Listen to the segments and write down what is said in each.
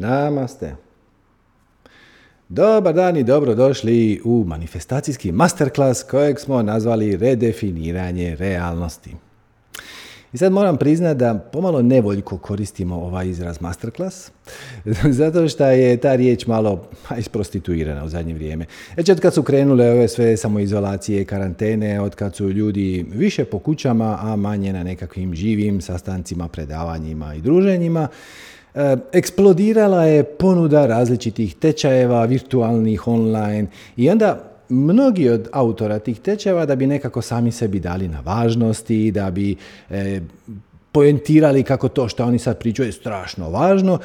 Namaste. Dobar dan i dobrodošli u manifestacijski masterclass kojeg smo nazvali redefiniranje realnosti. I sad moram priznati da pomalo nevoljko koristimo ovaj izraz masterclass, zato što je ta riječ malo isprostituirana u zadnje vrijeme. Već od kad su krenule ove sve samoizolacije, karantene, od kad su ljudi više po kućama, a manje na nekakvim živim sastancima, predavanjima i druženjima, eksplodirala je ponuda različitih tečajeva, virtualnih, online i onda mnogi od autora tih tečeva da bi nekako sami sebi dali na važnosti, da bi e, poentirali kako to što oni sad pričaju je strašno važno,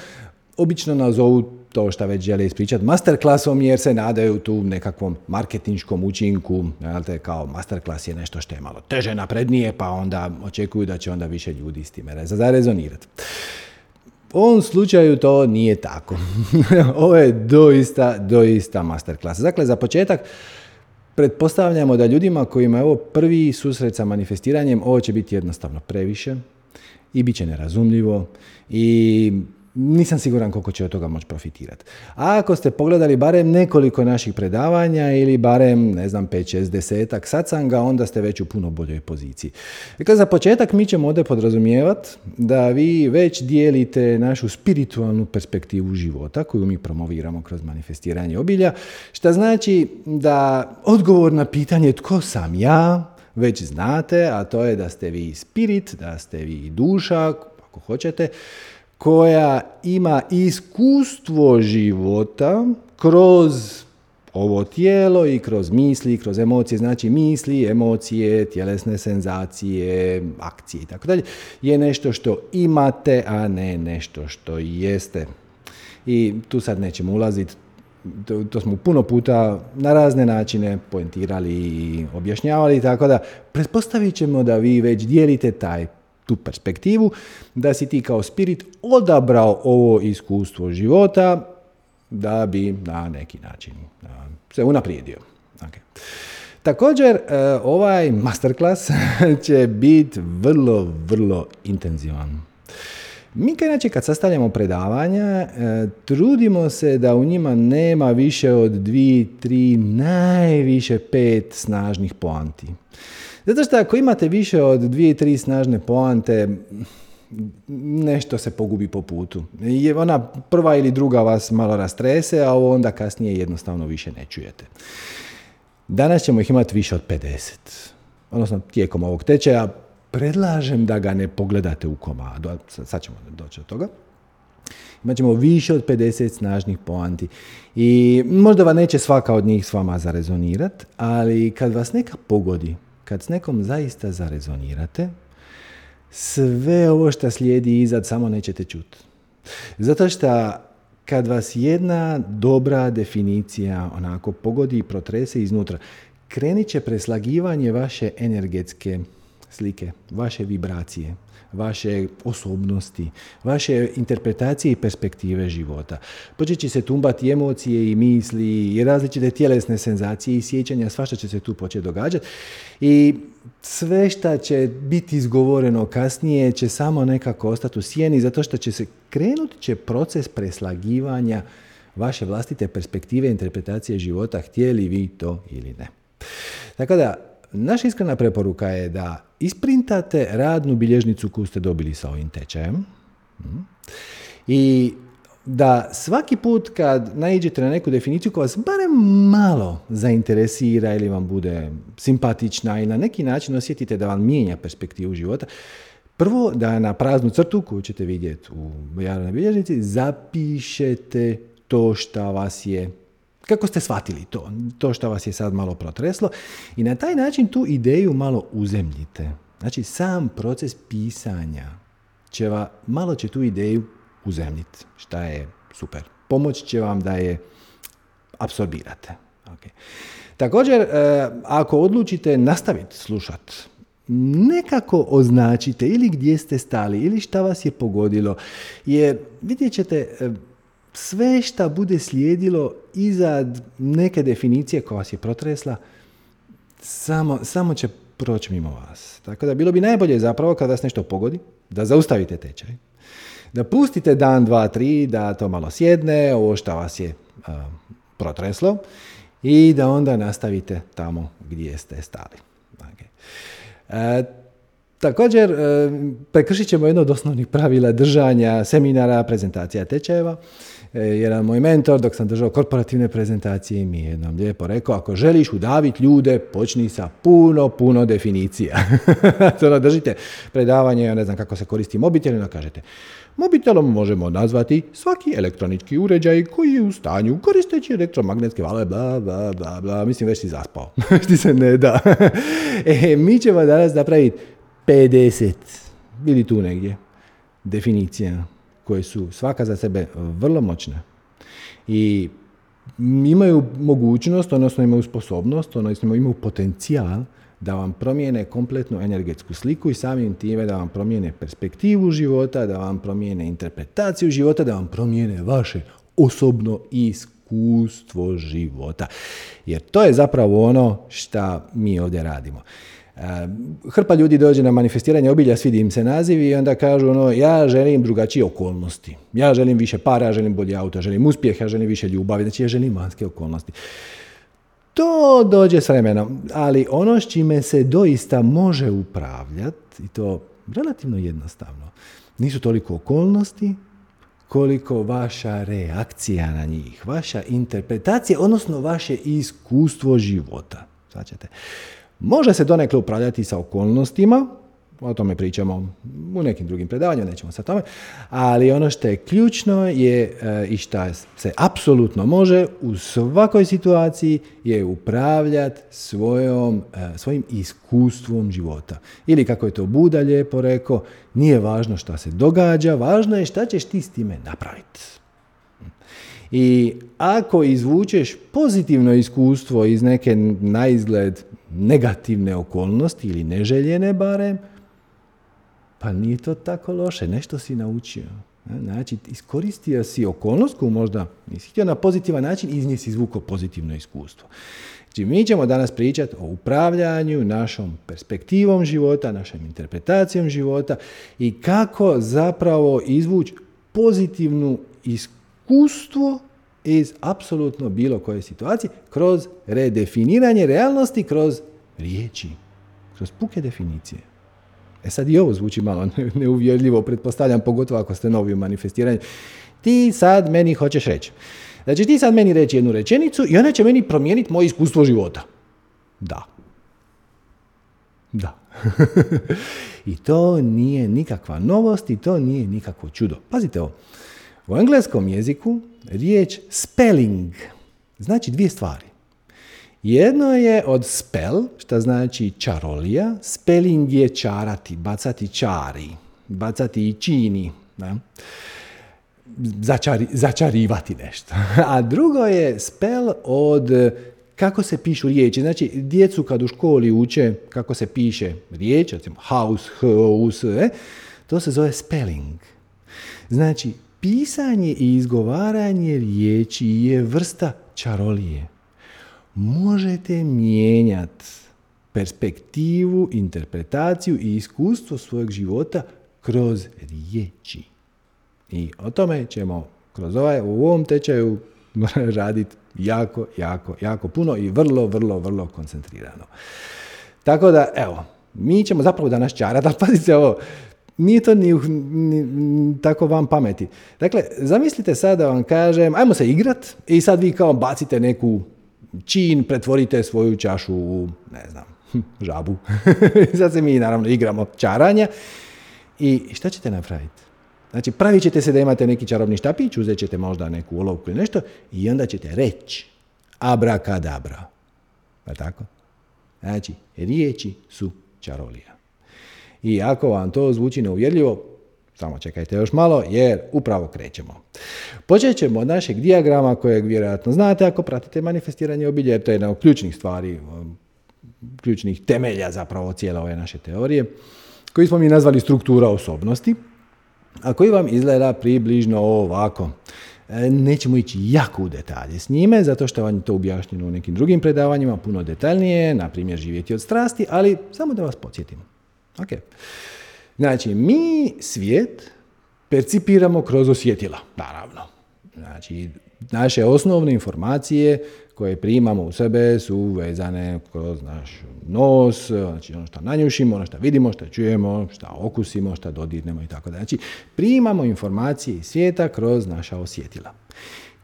obično nazovu to što već žele ispričati masterclassom jer se nadaju tu nekakvom marketinškom učinku, te kao masterclass je nešto što je malo teže naprednije pa onda očekuju da će onda više ljudi s time zarezonirati. U ovom slučaju to nije tako. Ovo je doista, doista masterclass. Dakle, za početak, pretpostavljamo da ljudima kojima je ovo prvi susret sa manifestiranjem, ovo će biti jednostavno previše i bit će nerazumljivo i nisam siguran koliko će od toga moći profitirati. A ako ste pogledali barem nekoliko naših predavanja ili barem, ne znam, 5, 6, desetak satsanga, onda ste već u puno boljoj poziciji. Dakle, za početak mi ćemo ovdje podrazumijevati da vi već dijelite našu spiritualnu perspektivu života koju mi promoviramo kroz manifestiranje obilja, što znači da odgovor na pitanje tko sam ja, već znate, a to je da ste vi spirit, da ste vi duša, ako hoćete, koja ima iskustvo života kroz ovo tijelo i kroz misli, kroz emocije, znači misli, emocije, tjelesne senzacije, akcije i tako dalje, je nešto što imate, a ne nešto što jeste. I tu sad nećemo ulaziti, to, to smo puno puta na razne načine poentirali i objašnjavali, tako da pretpostavit ćemo da vi već dijelite taj tu perspektivu, da si ti kao spirit odabrao ovo iskustvo života da bi na neki način se unaprijedio. Okay. Također, e, ovaj masterclass će biti vrlo, vrlo intenzivan. Mi kad inače kad sastavljamo predavanja, e, trudimo se da u njima nema više od dvije, tri, najviše pet snažnih poanti. Zato što ako imate više od dvije, tri snažne poante, nešto se pogubi po putu. Je ona prva ili druga vas malo rastrese, a onda kasnije jednostavno više ne čujete. Danas ćemo ih imati više od 50. Odnosno, tijekom ovog tečaja predlažem da ga ne pogledate u komadu. Sad ćemo doći do toga. Imat ćemo više od 50 snažnih poanti. I možda vam neće svaka od njih s vama zarezonirati, ali kad vas neka pogodi, kad s nekom zaista zarezonirate, sve ovo što slijedi izad samo nećete čuti. Zato što kad vas jedna dobra definicija onako pogodi i protrese iznutra, krenit će preslagivanje vaše energetske slike, vaše vibracije vaše osobnosti, vaše interpretacije i perspektive života. Počet će se tumbati emocije i misli i različite tjelesne senzacije i sjećanja, svašta će se tu početi događati i sve što će biti izgovoreno kasnije će samo nekako ostati u sjeni zato što će se krenuti će proces preslagivanja vaše vlastite perspektive interpretacije života, htjeli vi to ili ne. Tako da, naša iskrena preporuka je da isprintate radnu bilježnicu koju ste dobili sa ovim tečajem hm, i da svaki put kad naiđete na neku definiciju koja vas barem malo zainteresira ili vam bude simpatična i na neki način osjetite da vam mijenja perspektivu života, prvo da na praznu crtu koju ćete vidjeti u javnoj bilježnici zapišete to što vas je kako ste shvatili to, to što vas je sad malo protreslo i na taj način tu ideju malo uzemljite. Znači sam proces pisanja će va, malo će tu ideju uzemljiti, šta je super. Pomoć će vam da je apsorbirate. Okay. Također, e, ako odlučite nastaviti slušati, nekako označite ili gdje ste stali ili šta vas je pogodilo, jer vidjet ćete, e, sve šta bude slijedilo iza neke definicije koja vas je protresla, samo, samo će proći mimo vas. Tako da bilo bi najbolje zapravo kada vas nešto pogodi, da zaustavite tečaj, Da pustite dan, dva, tri, da to malo sjedne, ovo što vas je protreslo i da onda nastavite tamo gdje ste stali. E, također, e, prekršit ćemo jedno od osnovnih pravila držanja seminara, prezentacija tečajeva. E, jedan moj mentor, dok sam držao korporativne prezentacije, mi je jednom lijepo rekao, ako želiš udaviti ljude, počni sa puno, puno definicija. ono, držite predavanje, ja ne znam kako se koristi mobitel, no kažete, Mobitelom možemo nazvati svaki elektronički uređaj koji je u stanju koristeći elektromagnetske vale, bla, bla, bla, bla. Mislim, već si zaspao. Ti se ne da. e, mi ćemo danas napraviti 50, bili tu negdje, definicija koje su svaka za sebe vrlo moćne. I imaju mogućnost, odnosno imaju sposobnost, odnosno imaju potencijal da vam promijene kompletnu energetsku sliku i samim time da vam promijene perspektivu života, da vam promijene interpretaciju života, da vam promijene vaše osobno iskustvo života. Jer to je zapravo ono što mi ovdje radimo. E, hrpa ljudi dođe na manifestiranje obilja, svidi im se nazivi i onda kažu ono, ja želim drugačije okolnosti. Ja želim više para, ja želim bolje auto, želim uspjeh, ja želim više ljubavi, znači ja želim vanjske okolnosti. To dođe s vremenom, ali ono s čime se doista može upravljati, i to relativno jednostavno, nisu toliko okolnosti, koliko vaša reakcija na njih, vaša interpretacija, odnosno vaše iskustvo života. Znači, može se donekle upravljati sa okolnostima, o tome pričamo u nekim drugim predavanjima, nećemo sa tome, ali ono što je ključno je e, i što se apsolutno može u svakoj situaciji je upravljati svojom, e, svojim iskustvom života. Ili kako je to Buda lijepo rekao, nije važno što se događa, važno je šta ćeš ti s time napraviti. I ako izvučeš pozitivno iskustvo iz neke na izgled negativne okolnosti ili neželjene barem, pa nije to tako loše, nešto si naučio. Znači, iskoristio si okolnost koju možda nisi htio na pozitivan način, iz nje si izvukao pozitivno iskustvo. Znači, mi ćemo danas pričati o upravljanju našom perspektivom života, našom interpretacijom života i kako zapravo izvući pozitivnu iskustvo iz apsolutno bilo koje situacije kroz redefiniranje realnosti, kroz riječi, kroz puke definicije. E sad i ovo zvuči malo neuvjerljivo, pretpostavljam, pogotovo ako ste novi u manifestiranju. Ti sad meni hoćeš reći. Znači ti sad meni reći jednu rečenicu i ona će meni promijeniti moje iskustvo života. Da. Da. I to nije nikakva novost i to nije nikakvo čudo. Pazite ovo. U engleskom jeziku riječ spelling znači dvije stvari. Jedno je od spell, što znači čarolija. Spelling je čarati, bacati čari, bacati i čini. Ne? Začari, začarivati nešto. A drugo je spell od kako se pišu riječi. Znači, djecu kad u školi uče kako se piše riječ, recimo house, house, e, to se zove spelling. Znači, pisanje i izgovaranje riječi je vrsta čarolije možete mijenjati perspektivu, interpretaciju i iskustvo svojeg života kroz riječi. I o tome ćemo kroz ovaj, u ovom tečaju raditi jako, jako, jako puno i vrlo, vrlo, vrlo koncentrirano. Tako da, evo, mi ćemo zapravo danas čarati, ali pazite ovo, nije to ni, ni, tako vam pameti. Dakle, zamislite sad da vam kažem, ajmo se igrat i sad vi kao bacite neku čin pretvorite svoju čašu u, ne znam, žabu. Sad se mi naravno igramo čaranja. I šta ćete napraviti? Znači, pravit ćete se da imate neki čarobni štapić, uzet ćete možda neku olovku ili nešto i onda ćete reći abrakadabra. Pa tako? Znači, riječi su čarolija. I ako vam to zvuči neuvjerljivo, samo čekajte još malo jer upravo krećemo. Počet ćemo od našeg dijagrama kojeg vjerojatno znate ako pratite manifestiranje obilje, jer to je jedna od ključnih stvari, um, ključnih temelja zapravo cijele ove naše teorije, koji smo mi nazvali struktura osobnosti, a koji vam izgleda približno ovako. E, nećemo ići jako u detalje s njime, zato što vam je to objašnjeno u nekim drugim predavanjima, puno detaljnije, na primjer živjeti od strasti, ali samo da vas podsjetim. Okay. Znači, mi svijet percipiramo kroz osjetila, naravno. Znači, naše osnovne informacije koje primamo u sebe su vezane kroz naš nos, znači ono što nanjušimo, ono što vidimo, što čujemo, što okusimo, što dodirnemo i tako da. Znači, primamo informacije iz svijeta kroz naša osjetila.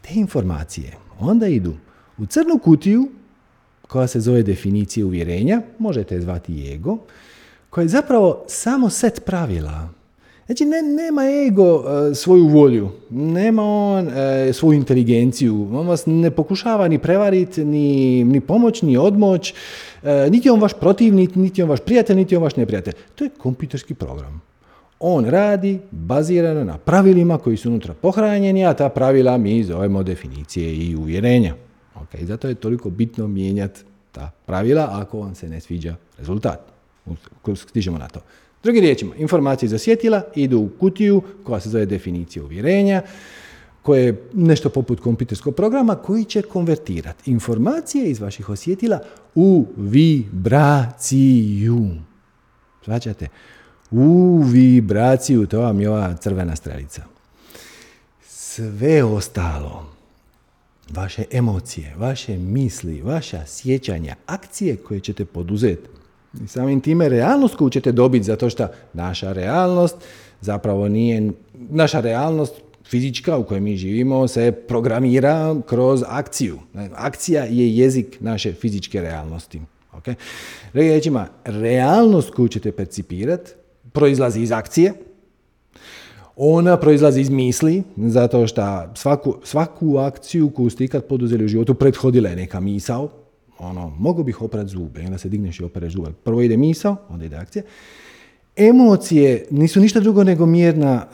Te informacije onda idu u crnu kutiju koja se zove definicija uvjerenja, možete je zvati ego, koja je zapravo samo set pravila Znači, ne, nema ego e, svoju volju, nema on e, svoju inteligenciju, on vas ne pokušava ni prevariti, ni, ni pomoć, ni odmoć, e, niti on vaš protivnik, niti on vaš prijatelj, niti on vaš neprijatelj. To je kompjuterski program. On radi bazirano na pravilima koji su unutra pohranjeni, a ta pravila mi zovemo definicije i uvjerenja. Okay, zato je toliko bitno mijenjati ta pravila ako vam se ne sviđa rezultat. Stižemo na to. Drugim riječima, informacije iz osjetila idu u kutiju koja se zove definicija uvjerenja, koje je nešto poput kompjuterskog programa koji će konvertirati informacije iz vaših osjetila u vibraciju. Svaćate? U vibraciju, to vam je ova crvena strelica. Sve ostalo, vaše emocije, vaše misli, vaša sjećanja, akcije koje ćete poduzeti, i samim time realnost koju ćete dobiti, zato što naša realnost zapravo nije, naša realnost fizička u kojoj mi živimo se programira kroz akciju. Akcija je jezik naše fizičke realnosti. Okay? Rečima, realnost koju ćete percipirati proizlazi iz akcije, ona proizlazi iz misli, zato što svaku, svaku akciju koju ste ikad poduzeli u životu prethodila je neka misao, ono, mogu bih oprat zube, onda se digneš i opereš zube. Prvo ide misao, onda ide akcija. Emocije nisu ništa drugo nego mjerna,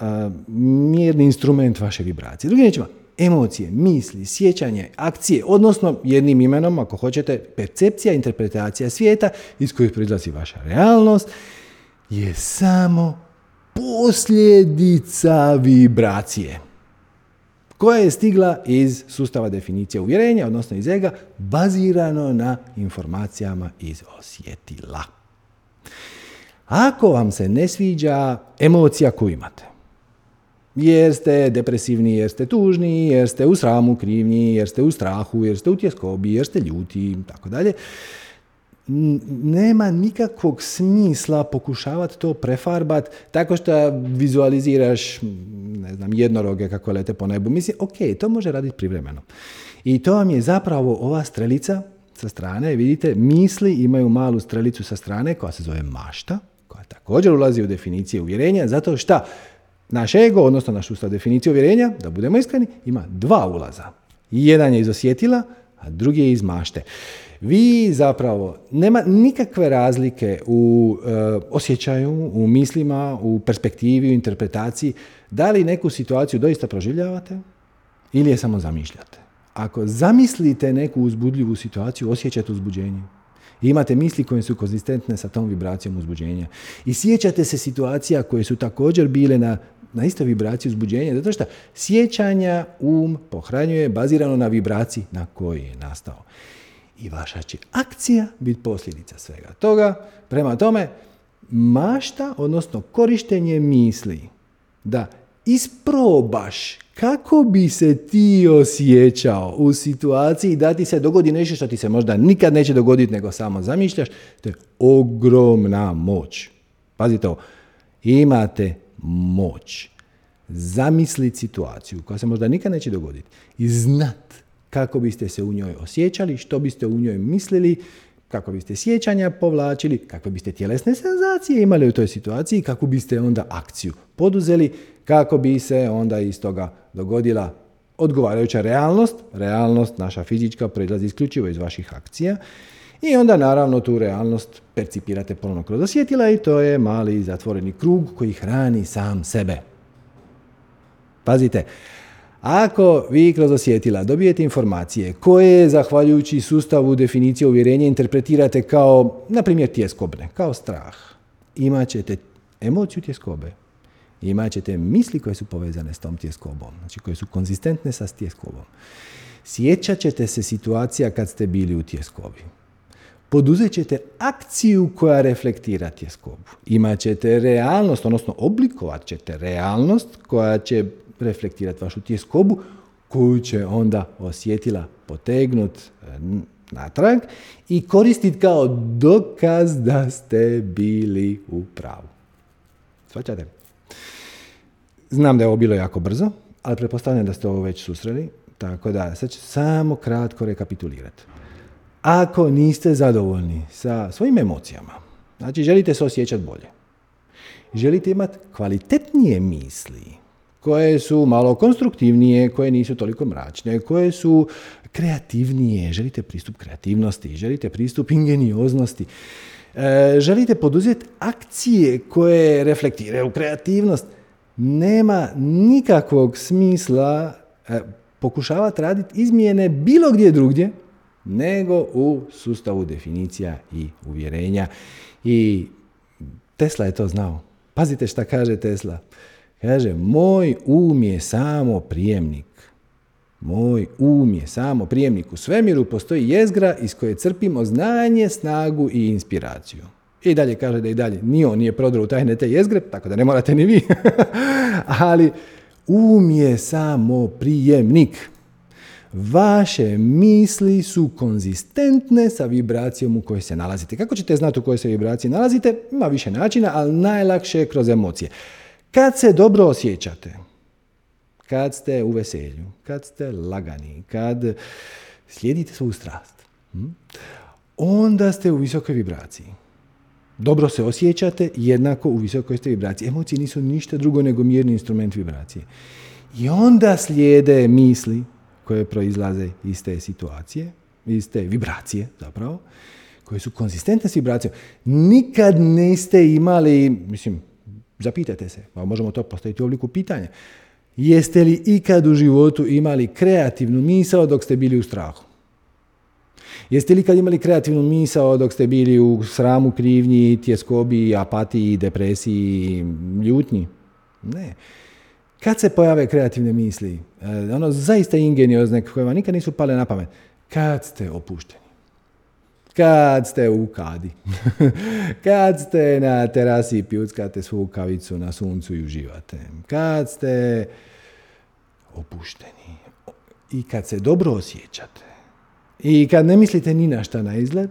mjerni instrument vaše vibracije. Drugim riječima, emocije, misli, sjećanje, akcije, odnosno jednim imenom, ako hoćete, percepcija, interpretacija svijeta iz kojih proizlazi vaša realnost, je samo posljedica vibracije koja je stigla iz sustava definicije uvjerenja, odnosno iz ega, bazirano na informacijama iz osjetila. Ako vam se ne sviđa emocija koju imate, jer ste depresivni, jer ste tužni, jer ste u sramu krivnji, jer ste u strahu, jer ste u tjeskobi, jer ste ljuti, tako dalje, nema nikakvog smisla pokušavati to prefarbat tako što vizualiziraš ne znam, jednoroge kako lete po nebu. Mislim, ok, to može raditi privremeno. I to vam je zapravo ova strelica sa strane, vidite, misli imaju malu strelicu sa strane koja se zove mašta, koja također ulazi u definicije uvjerenja, zato što naš ego, odnosno naš ustav definicije uvjerenja, da budemo iskreni, ima dva ulaza. Jedan je iz osjetila, a drugi je iz mašte vi zapravo nema nikakve razlike u e, osjećaju, u mislima, u perspektivi, u interpretaciji, da li neku situaciju doista proživljavate ili je samo zamišljate. Ako zamislite neku uzbudljivu situaciju, osjećate uzbuđenje. imate misli koje su konzistentne sa tom vibracijom uzbuđenja. I sjećate se situacija koje su također bile na, na istoj vibraciji uzbuđenja, zato što sjećanja um pohranjuje bazirano na vibraciji na kojoj je nastao i vaša će akcija biti posljedica svega toga. Prema tome, mašta, odnosno korištenje misli da isprobaš kako bi se ti osjećao u situaciji da ti se dogodi nešto što ti se možda nikad neće dogoditi nego samo zamišljaš, to je ogromna moć. Pazite ovo, imate moć zamisliti situaciju koja se možda nikad neće dogoditi i znat kako biste se u njoj osjećali, što biste u njoj mislili, kako biste sjećanja povlačili, kakve biste tjelesne senzacije imali u toj situaciji, kako biste onda akciju poduzeli, kako bi se onda iz toga dogodila odgovarajuća realnost, realnost naša fizička proizlazi isključivo iz vaših akcija i onda naravno tu realnost percipirate ponovno kroz osjetila i to je mali zatvoreni krug koji hrani sam sebe. Pazite, ako vi kroz osjetila dobijete informacije koje, zahvaljujući sustavu definicije uvjerenja, interpretirate kao, na primjer, tjeskobne, kao strah, imat ćete emociju tjeskobe, imat ćete misli koje su povezane s tom tjeskobom, znači koje su konzistentne sa tjeskobom. Sjećat ćete se situacija kad ste bili u tjeskobi. poduzet ćete akciju koja reflektira tjeskobu. Imat ćete realnost, odnosno oblikovat ćete realnost koja će reflektirati vašu tjeskobu, koju će onda osjetila potegnut e, natrag i koristiti kao dokaz da ste bili u pravu. Svaćate? Znam da je ovo bilo jako brzo, ali pretpostavljam da ste ovo već susreli, tako da sad ću samo kratko rekapitulirati. Ako niste zadovoljni sa svojim emocijama, znači želite se osjećati bolje, želite imati kvalitetnije misli, koje su malo konstruktivnije, koje nisu toliko mračne, koje su kreativnije, želite pristup kreativnosti, želite pristup ingenioznosti, e, želite poduzeti akcije koje reflektiraju kreativnost, nema nikakvog smisla e, pokušavati raditi izmjene bilo gdje drugdje, nego u sustavu definicija i uvjerenja. I Tesla je to znao. Pazite šta kaže Tesla. Kaže, moj um je samo prijemnik. Moj um je samo prijemnik. U svemiru postoji jezgra iz koje crpimo znanje, snagu i inspiraciju. I dalje kaže da i dalje ni on nije prodao u tajne te jezgre, tako da ne morate ni vi. Ali um je samo prijemnik. Vaše misli su konzistentne sa vibracijom u kojoj se nalazite. Kako ćete znati u kojoj se vibraciji nalazite? Ima više načina, ali najlakše je kroz emocije. Kad se dobro osjećate, kad ste u veselju, kad ste lagani, kad slijedite svu strast, hm, onda ste u visokoj vibraciji. Dobro se osjećate, jednako u visokoj ste vibraciji. Emocije nisu ništa drugo nego mirni instrument vibracije. I onda slijede misli koje proizlaze iz te situacije, iz te vibracije zapravo, koje su konzistentne s vibracijom. Nikad niste imali, mislim, Zapitajte se, pa možemo to postaviti u obliku pitanja. Jeste li ikad u životu imali kreativnu misao dok ste bili u strahu? Jeste li ikad imali kreativnu misao dok ste bili u sramu, krivnji, tjeskobi, apatiji, depresiji, ljutnji? Ne. Kad se pojave kreativne misli, e, ono zaista ingeniozne koje vam nikad nisu pale na pamet, kad ste opušteni? Kad ste u kadi, kad ste na terasi i pjuckate svu kavicu na suncu i uživate, kad ste opušteni. I kad se dobro osjećate. I kad ne mislite ni na šta na izgled,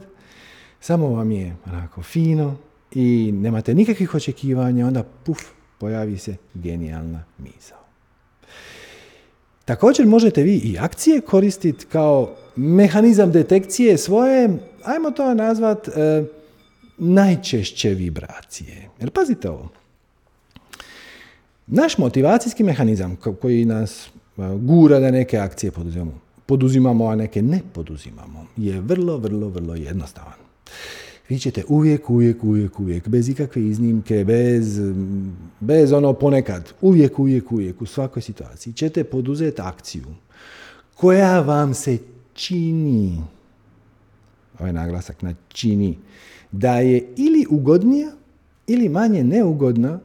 samo vam je onako fino i nemate nikakvih očekivanja, onda puf, pojavi se genijalna misao. Također možete vi i akcije koristiti kao mehanizam detekcije svoje, ajmo to nazvat, e, najčešće vibracije. Jer pazite ovo. Naš motivacijski mehanizam koji nas e, gura da neke akcije poduzimamo, poduzimamo, a neke ne poduzimamo, je vrlo, vrlo, vrlo jednostavan. Vi ćete uvijek, uvijek, uvijek, uvijek, bez ikakve iznimke, bez, bez ono ponekad, uvijek, uvijek, uvijek, u svakoj situaciji ćete poduzeti akciju koja vam se čini, ovaj naglasak na čini, da je ili ugodnija ili manje neugodna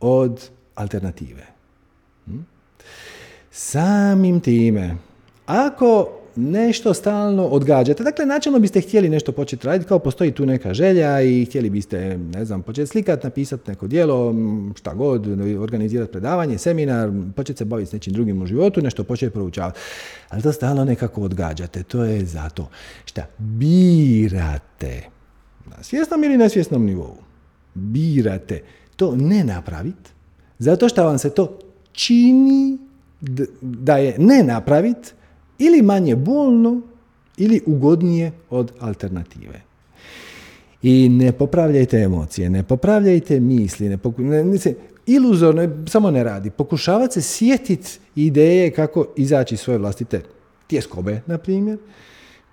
od alternative. Hm? Samim time, ako nešto stalno odgađate. Dakle, načelno biste htjeli nešto početi raditi, kao postoji tu neka želja i htjeli biste, ne znam, početi slikati, napisati neko djelo, šta god, organizirati predavanje, seminar, početi se baviti s nečim drugim u životu, nešto početi proučavati. Ali to stalno nekako odgađate. To je zato šta birate na svjesnom ili nesvjesnom nivou. Birate to ne napraviti, zato što vam se to čini da je ne napraviti, ili manje bolno ili ugodnije od alternative. I ne popravljajte emocije, ne popravljajte misli, ne, poku... ne, ne iluzorno, samo ne radi. Pokušavati se sjetiti ideje kako izaći svoje vlastite tjeskobe, na primjer,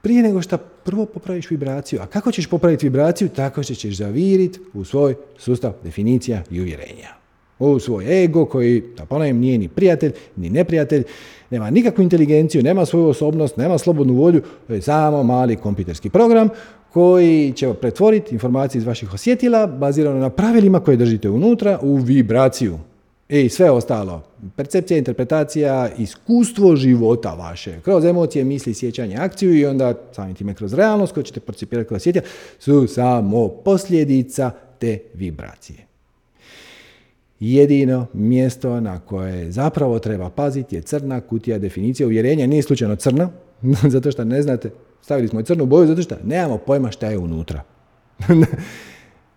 prije nego što prvo popraviš vibraciju. A kako ćeš popraviti vibraciju? Tako što ćeš zaviriti u svoj sustav definicija i uvjerenja u svoj ego koji, da ponovim, nije ni prijatelj, ni neprijatelj, nema nikakvu inteligenciju, nema svoju osobnost, nema slobodnu volju, to je samo mali kompjuterski program koji će pretvoriti informacije iz vaših osjetila bazirano na pravilima koje držite unutra u vibraciju. I sve ostalo, percepcija, interpretacija, iskustvo života vaše, kroz emocije, misli, sjećanje, akciju i onda samim time kroz realnost koju ćete percipirati kroz sjetja, su samo posljedica te vibracije. Jedino mjesto na koje zapravo treba paziti je crna kutija definicija uvjerenja. Nije slučajno crna, zato što ne znate, stavili smo crnu boju, zato što nemamo pojma šta je unutra.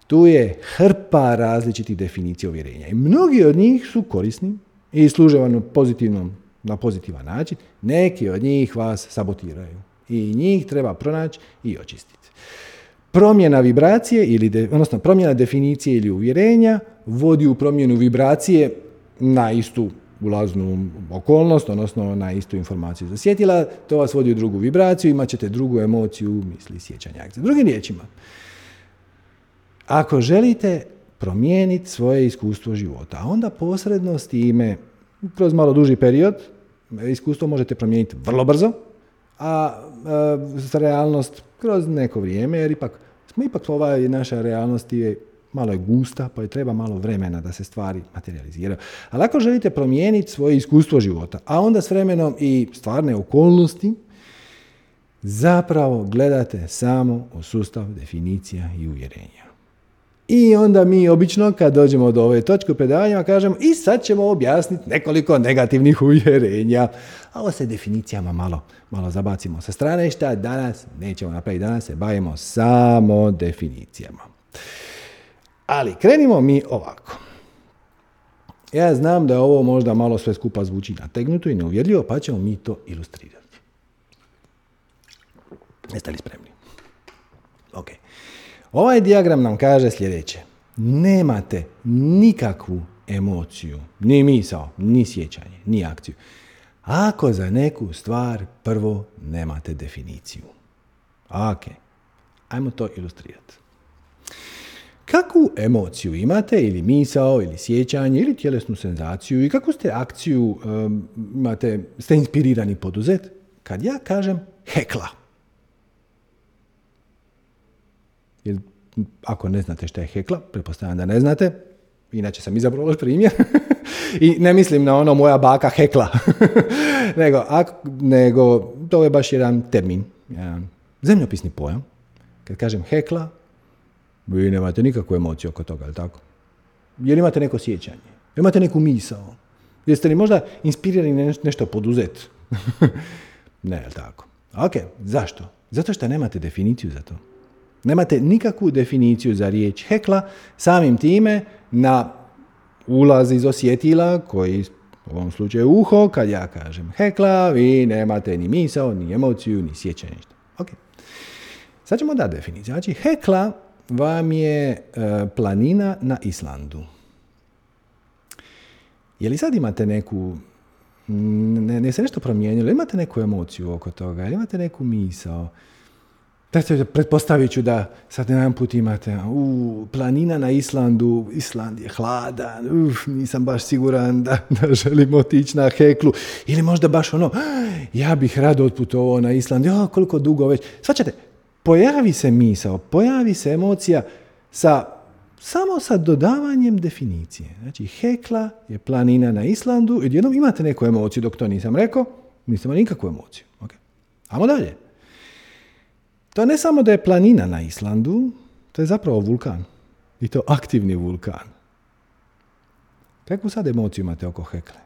tu je hrpa različitih definicija uvjerenja. I mnogi od njih su korisni i služe vam pozitivnom, na pozitivan način. Neki od njih vas sabotiraju. I njih treba pronaći i očistiti. Promjena vibracije, ili odnosno promjena definicije ili uvjerenja vodi u promjenu vibracije na istu ulaznu okolnost, odnosno na istu informaciju zasjetila, to vas vodi u drugu vibraciju, imat ćete drugu emociju, misli, sjećanja, akcije. Drugim riječima, ako želite promijeniti svoje iskustvo života, onda posredno s time, kroz malo duži period, iskustvo možete promijeniti vrlo brzo, a, a realnost kroz neko vrijeme, jer ipak smo ipak ova naša realnost je malo je gusta, pa je treba malo vremena da se stvari materializiraju. Ali ako želite promijeniti svoje iskustvo života, a onda s vremenom i stvarne okolnosti, zapravo gledate samo u sustav definicija i uvjerenja. I onda mi obično kad dođemo do ove točke predavanja kažemo i sad ćemo objasniti nekoliko negativnih uvjerenja. A ovo se definicijama malo, malo zabacimo sa strane. Šta danas nećemo napraviti? Danas se bavimo samo definicijama. Ali krenimo mi ovako. Ja znam da ovo možda malo sve skupa zvuči nategnuto i neuvjerljivo, pa ćemo mi to ilustrirati. Jeste li spremni? Ok. Ovaj dijagram nam kaže sljedeće. Nemate nikakvu emociju, ni misao, ni sjećanje, ni akciju. Ako za neku stvar prvo nemate definiciju. Ok. Ajmo to ilustrirati. Kakvu emociju imate ili misao ili sjećanje ili tjelesnu senzaciju i kakvu ste akciju imate, ste inspirirani poduzet kad ja kažem hekla. Jer, ako ne znate što je hekla, pretpostavljam da ne znate, inače sam izabrao primjer, i ne mislim na ono moja baka hekla, nego, nego to je baš jedan termin, jedan zemljopisni pojam. Kad kažem hekla, vi nemate nikakvu emociju oko toga, ali tako? Jer imate neko sjećanje? Imate neku misao? Jeste li možda inspirirani nešto poduzeti? ne, ali tako? Ok, zašto? Zato što nemate definiciju za to. Nemate nikakvu definiciju za riječ hekla, samim time na ulaz iz osjetila koji u ovom slučaju uho, kad ja kažem hekla, vi nemate ni misao, ni emociju, ni sjećanje. Ok. Sad ćemo dati definiciju. Znači, hekla vam je e, planina na Islandu. Je li sad imate neku, ne, ne se nešto promijenilo, imate neku emociju oko toga, imate neku misao? Pretpostavit ću da sad jedan put imate u planina na Islandu, Island je hladan, nisam baš siguran da, da želim otići na Heklu. Ili možda baš ono, ja bih rado otputovao na Island, jo, koliko dugo već. Svačate, pojavi se misao, pojavi se emocija sa samo sa dodavanjem definicije. Znači, Hekla je planina na Islandu jednom imate neku emociju, dok to nisam rekao, nisam nikakvu emociju. Okay. Amo dalje. To ne samo da je planina na Islandu, to je zapravo vulkan. I to aktivni vulkan. Kakvu sad emociju imate oko Hekle?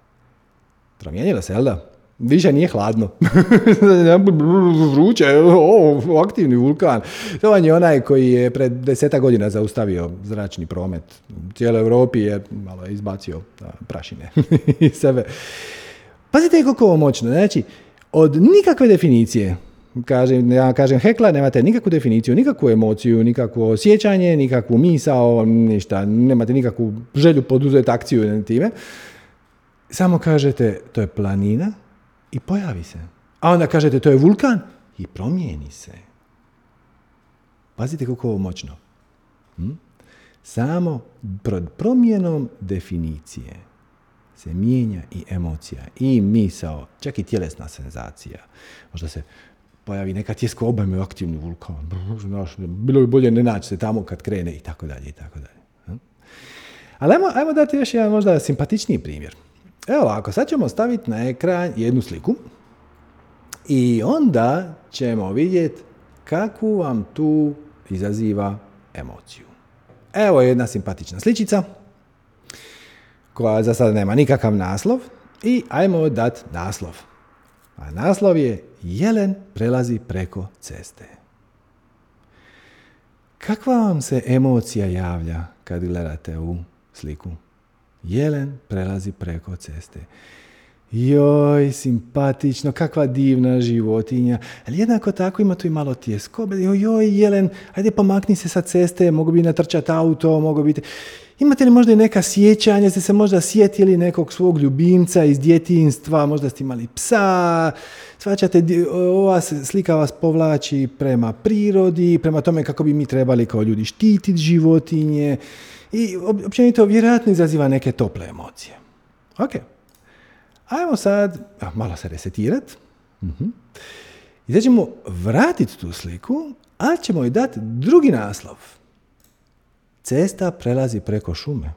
Promijenila se, jel da? Više nije hladno. Vruće, o, aktivni vulkan. To vam je onaj koji je pred deseta godina zaustavio zračni promet. U cijeloj Europi je malo izbacio prašine iz sebe. Pazite koliko ovo moćno. Znači, od nikakve definicije, kažem, ja kažem hekla, nemate nikakvu definiciju, nikakvu emociju, nikakvo osjećanje, nikakvu misao, ništa, nemate nikakvu želju poduzeti akciju time. Samo kažete, to je planina, i pojavi se. A onda kažete to je vulkan i promijeni se. Pazite kako ovo moćno. Hm? Samo promjenom definicije se mijenja i emocija, i misao, čak i tjelesna senzacija. Možda se pojavi neka tjesko obajme aktivni vulkan. Znaš, bilo bi bolje ne naći se tamo kad krene i tako dalje i tako dalje. Ali ajmo, ajmo dati još jedan možda simpatičniji primjer. Evo ovako, sad ćemo staviti na ekran jednu sliku i onda ćemo vidjeti kakvu vam tu izaziva emociju. Evo jedna simpatična sličica koja za sada nema nikakav naslov i ajmo dati naslov. A naslov je Jelen prelazi preko ceste. Kakva vam se emocija javlja kad gledate u sliku? Jelen prelazi preko ceste. Joj, simpatično, kakva divna životinja. Ali jednako tako ima tu i malo tjeskobe. Joj, joj, jelen, ajde pomakni se sa ceste, mogu bi natrčati auto, mogu biti... Imate li možda i neka sjećanja, ste se možda sjetili nekog svog ljubimca iz djetinstva, možda ste imali psa, svačate, ova slika vas povlači prema prirodi, prema tome kako bi mi trebali kao ljudi štititi životinje i općenito vjerojatno izaziva neke tople emocije. Ok. Ajmo sad malo se resetirat. uh I sad ćemo vratiti tu sliku, ali ćemo joj dati drugi naslov. Cesta prelazi preko šume.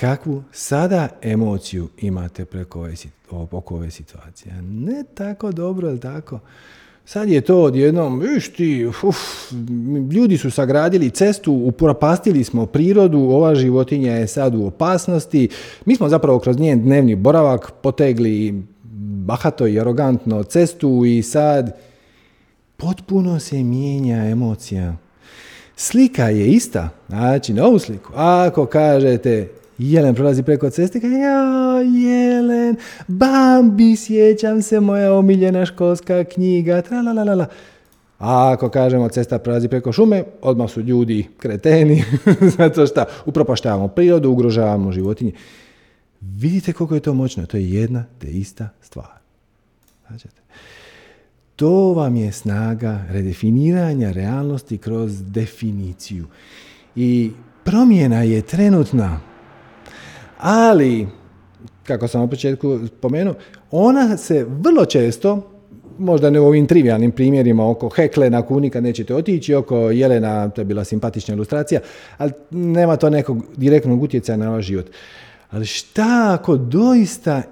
Kakvu sada emociju imate preko ove, oko ove situacije? Ne tako dobro, ali tako? Sad je to odjednom, viš ti, uf, ljudi su sagradili cestu, upropastili smo prirodu, ova životinja je sad u opasnosti. Mi smo zapravo kroz njen dnevni boravak potegli bahato i arogantno cestu i sad potpuno se mijenja emocija. Slika je ista, znači na ovu sliku. Ako kažete Jelen prolazi preko ceste, kaže, ja, Jelen, Bambi, sjećam se, moja omiljena školska knjiga, tralalala. A ako kažemo cesta prolazi preko šume, odmah su ljudi kreteni, zato što upropaštavamo prirodu, ugrožavamo životinje. Vidite koliko je to moćno, to je jedna te ista stvar. Znači, to vam je snaga redefiniranja realnosti kroz definiciju. I promjena je trenutna, ali, kako sam u početku spomenuo, ona se vrlo često, možda ne u ovim trivialnim primjerima oko Hekle na kunika nećete otići, oko Jelena, to je bila simpatična ilustracija, ali nema to nekog direktnog utjecaja na vaš život. Ali šta ako doista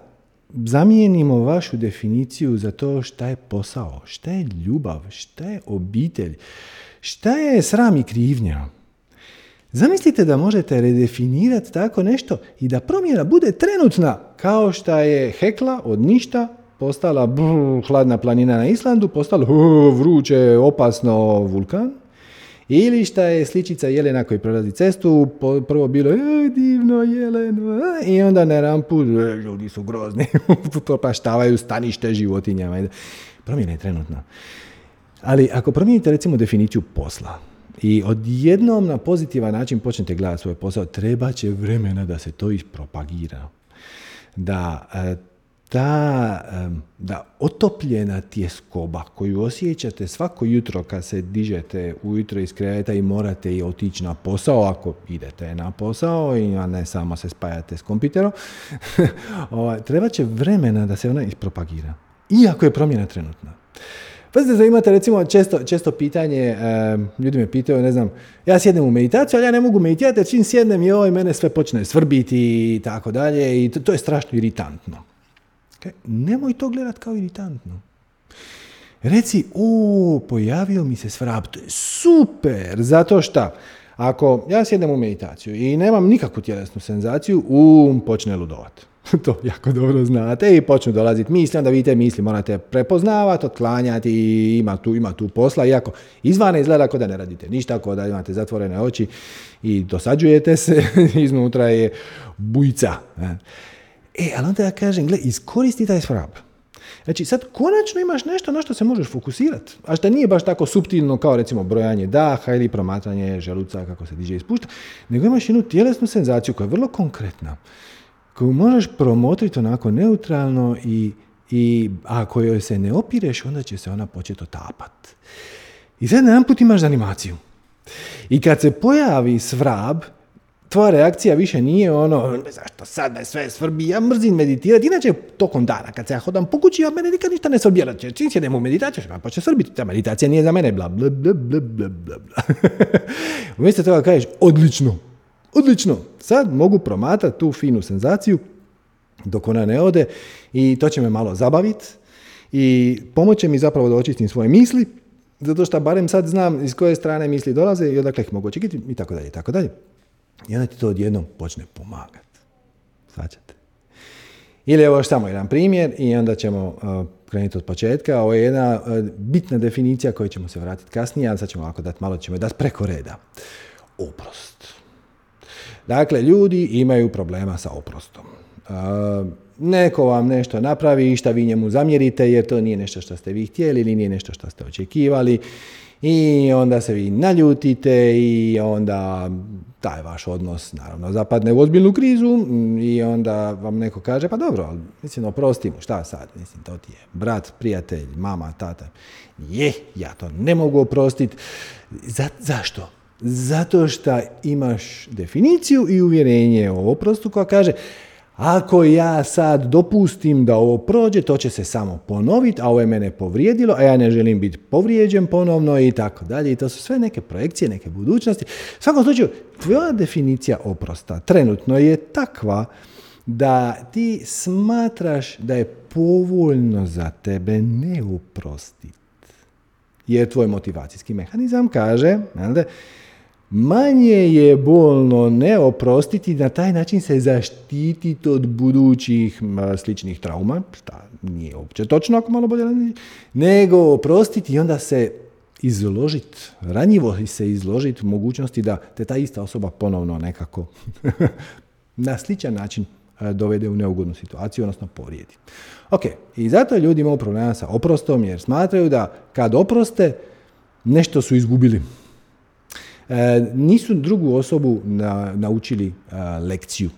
zamijenimo vašu definiciju za to šta je posao, šta je ljubav, šta je obitelj, šta je sram i krivnja? Zamislite da možete redefinirati tako nešto i da promjena bude trenutna, kao što je Hekla od ništa postala brr, hladna planina na Islandu, postala vruće, opasno vulkan. Ili šta je sličica Jelena koji prolazi cestu, prvo bilo e, divno Jeleno, i onda na rampu e, ljudi su grozni, propaštavaju stanište životinjama. Promjena je trenutna. Ali ako promijenite recimo definiciju posla, i odjednom na pozitivan način počnete gledati svoj posao, treba će vremena da se to ispropagira. Da e, ta da otopljena tjeskoba koju osjećate svako jutro kad se dižete ujutro iz kreveta i morate i otići na posao ako idete na posao i ne samo se spajate s kompiterom, ovaj, treba će vremena da se ona ispropagira. Iako je promjena trenutna. Pazite da imate recimo često, često pitanje, ljudi me pitaju, ne znam, ja sjednem u meditaciju, ali ja ne mogu meditirati jer čim sjednem i oj, mene sve počne svrbiti i tako dalje i to, to je strašno iritantno. Okay? Nemoj to gledat kao iritantno. Reci, o, pojavio mi se svrab, to je super, zato što ako ja sjednem u meditaciju i nemam nikakvu tjelesnu senzaciju, um, počne ludovat. to jako dobro znate i počnu dolaziti misli, onda vi te misli morate prepoznavati, otklanjati i ima tu, ima tu posla, iako izvana izgleda kao da ne radite ništa, ako da imate zatvorene oči i dosađujete se, iznutra je bujica. E, ali onda ja kažem, gle, iskoristi taj svrab. Znači, sad konačno imaš nešto na što se možeš fokusirati, a što nije baš tako subtilno kao recimo brojanje daha ili promatranje želuca kako se diže i spušta, nego imaš jednu tjelesnu senzaciju koja je vrlo konkretna koju možeš promotriti onako neutralno i, i ako joj se ne opireš, onda će se ona početi otapat. I sad jedan put imaš animaciju. I kad se pojavi svrab, tvoja reakcija više nije ono, zašto sad me sve svrbi, ja mrzim meditirati, inače tokom dana kad se ja hodam po kući, ja mene nikad ništa ne svrbi, jer čim sjedem u meditaciju, pa će srbiti, ta meditacija nije za mene, bla, bla, bla, bla, bla, bla. Umjesto toga kažeš, odlično, odlično, sad mogu promatrati tu finu senzaciju dok ona ne ode i to će me malo zabaviti i pomoće mi zapravo da očistim svoje misli, zato što barem sad znam iz koje strane misli dolaze i odakle ih mogu očekiti i tako dalje i tako dalje. I onda ti to odjednom počne pomagati. Svaćate? Ili evo još samo jedan primjer i onda ćemo uh, krenuti od početka. Ovo je jedna uh, bitna definicija koju ćemo se vratiti kasnije, ali sad ćemo ovako dati malo ćemo dati preko reda. Oprost. Dakle, ljudi imaju problema sa oprostom. Uh, neko vam nešto napravi i šta vi njemu zamjerite jer to nije nešto što ste vi htjeli ili nije nešto što ste očekivali i onda se vi naljutite i onda taj vaš odnos naravno zapadne u ozbiljnu krizu i onda vam neko kaže pa dobro, mislim oprosti mu, šta sad, mislim to ti je brat, prijatelj, mama, tata. Je, ja to ne mogu oprostiti. Za, zašto? Zato što imaš definiciju i uvjerenje o oprostu koja kaže ako ja sad dopustim da ovo prođe, to će se samo ponoviti, a ovo je mene povrijedilo, a ja ne želim biti povrijeđen ponovno i tako dalje. I to su sve neke projekcije, neke budućnosti. U svakom slučaju, tvoja definicija oprosta trenutno je takva da ti smatraš da je povoljno za tebe ne oprostiti. Jer tvoj motivacijski mehanizam kaže, manje je bolno ne oprostiti na taj način se zaštititi od budućih sličnih trauma, šta nije uopće točno ako malo bolje, nego oprostiti i onda se izložiti, ranjivo se izložiti mogućnosti da te ta ista osoba ponovno nekako na sličan način dovede u neugodnu situaciju, odnosno povrijedi. Ok, i zato ljudi imaju problema sa oprostom jer smatraju da kad oproste, nešto su izgubili E, nisu drugu osobu naučili e, lekciju.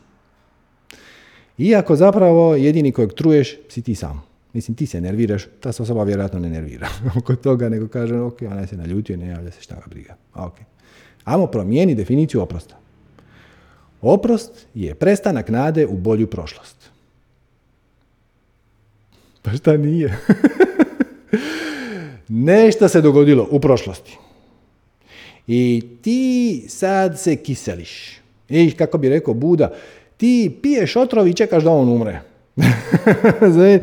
Iako zapravo jedini kojeg truješ si ti sam. Mislim, ti se nerviraš, ta se osoba vjerojatno ne nervira oko toga, nego kaže, ok, ona se naljutio, ne javlja se šta ga briga. Ok. Ajmo promijeni definiciju oprosta. Oprost je prestanak nade u bolju prošlost. Pa šta nije? Nešto se dogodilo u prošlosti. I ti sad se kiseliš. I kako bi rekao Buda, ti piješ otrov i čekaš da on umre.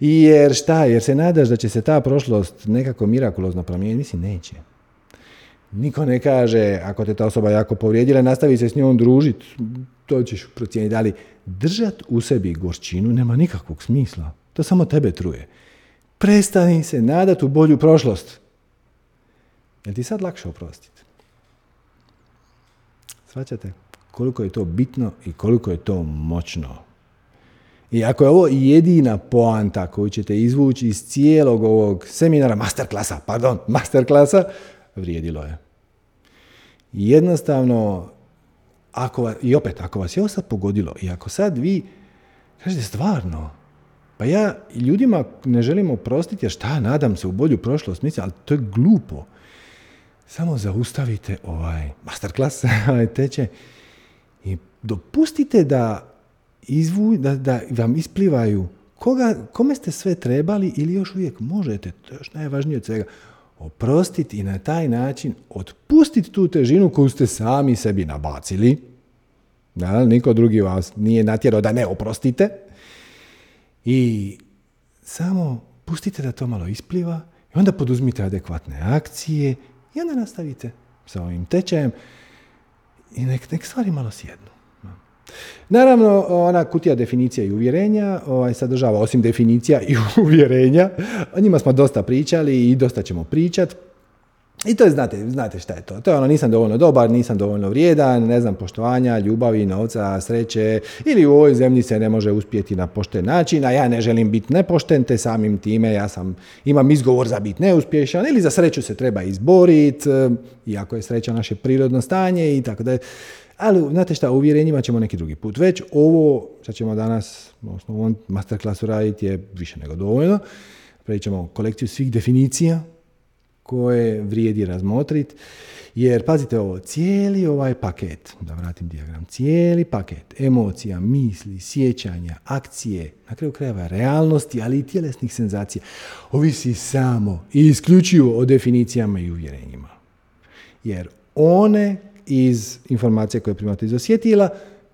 Jer šta? Jer se nadaš da će se ta prošlost nekako mirakulozno promijeniti? Mislim, neće. Niko ne kaže, ako te ta osoba jako povrijedila, nastavi se s njom družiti, to ćeš procijeniti. Ali držat u sebi gorčinu nema nikakvog smisla. To samo tebe truje. Prestani se nadat u bolju prošlost. Jel ti sad lakše oprostiti? Svaćate koliko je to bitno i koliko je to moćno. I ako je ovo jedina poanta koju ćete izvući iz cijelog ovog seminara, masterklasa, pardon, masterklasa, vrijedilo je. Jednostavno, ako, i opet, ako vas je ovo sad pogodilo i ako sad vi kažete stvarno, pa ja ljudima ne želim oprostiti jer šta, nadam se u bolju prošlost, mislim, ali to je glupo samo zaustavite ovaj masterclass, ovaj tečaj i dopustite da, izvu, da, da vam isplivaju koga, kome ste sve trebali ili još uvijek možete, to je još najvažnije od svega, oprostiti i na taj način otpustiti tu težinu koju ste sami sebi nabacili. Da, niko drugi vas nije natjerao da ne oprostite. I samo pustite da to malo ispliva i onda poduzmite adekvatne akcije i onda nastavite sa ovim tečajem i nek, nek stvari malo sjednu. Naravno, ona kutija definicija i uvjerenja ovaj, sadržava osim definicija i uvjerenja. O njima smo dosta pričali i dosta ćemo pričati. I to je, znate, znate šta je to. To je ono, nisam dovoljno dobar, nisam dovoljno vrijedan, ne znam, poštovanja, ljubavi, novca, sreće, ili u ovoj zemlji se ne može uspjeti na pošten način, a ja ne želim biti nepošten, te samim time ja sam, imam izgovor za biti neuspješan, ili za sreću se treba izboriti, eh, iako je sreća naše prirodno stanje i tako da ali, znate šta, uvjerenjima ćemo neki drugi put. Već ovo što ćemo danas, odnosno ovom masterclassu raditi je više nego dovoljno. Pričamo kolekciju svih definicija, koje vrijedi razmotriti. Jer, pazite ovo, cijeli ovaj paket, da vratim dijagram, cijeli paket emocija, misli, sjećanja, akcije, na kraju krajeva realnosti, ali i tjelesnih senzacija, ovisi samo i isključivo o definicijama i uvjerenjima. Jer one iz informacije koje primate iz osjetila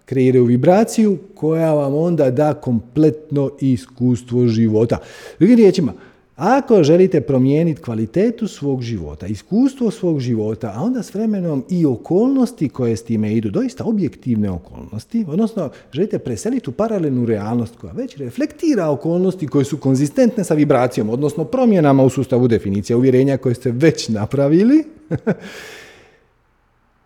kreiraju vibraciju koja vam onda da kompletno iskustvo života. Drugim riječima, ako želite promijeniti kvalitetu svog života, iskustvo svog života, a onda s vremenom i okolnosti koje s time idu, doista objektivne okolnosti, odnosno želite preseliti u paralelnu realnost koja već reflektira okolnosti koje su konzistentne sa vibracijom, odnosno promjenama u sustavu definicija uvjerenja koje ste već napravili,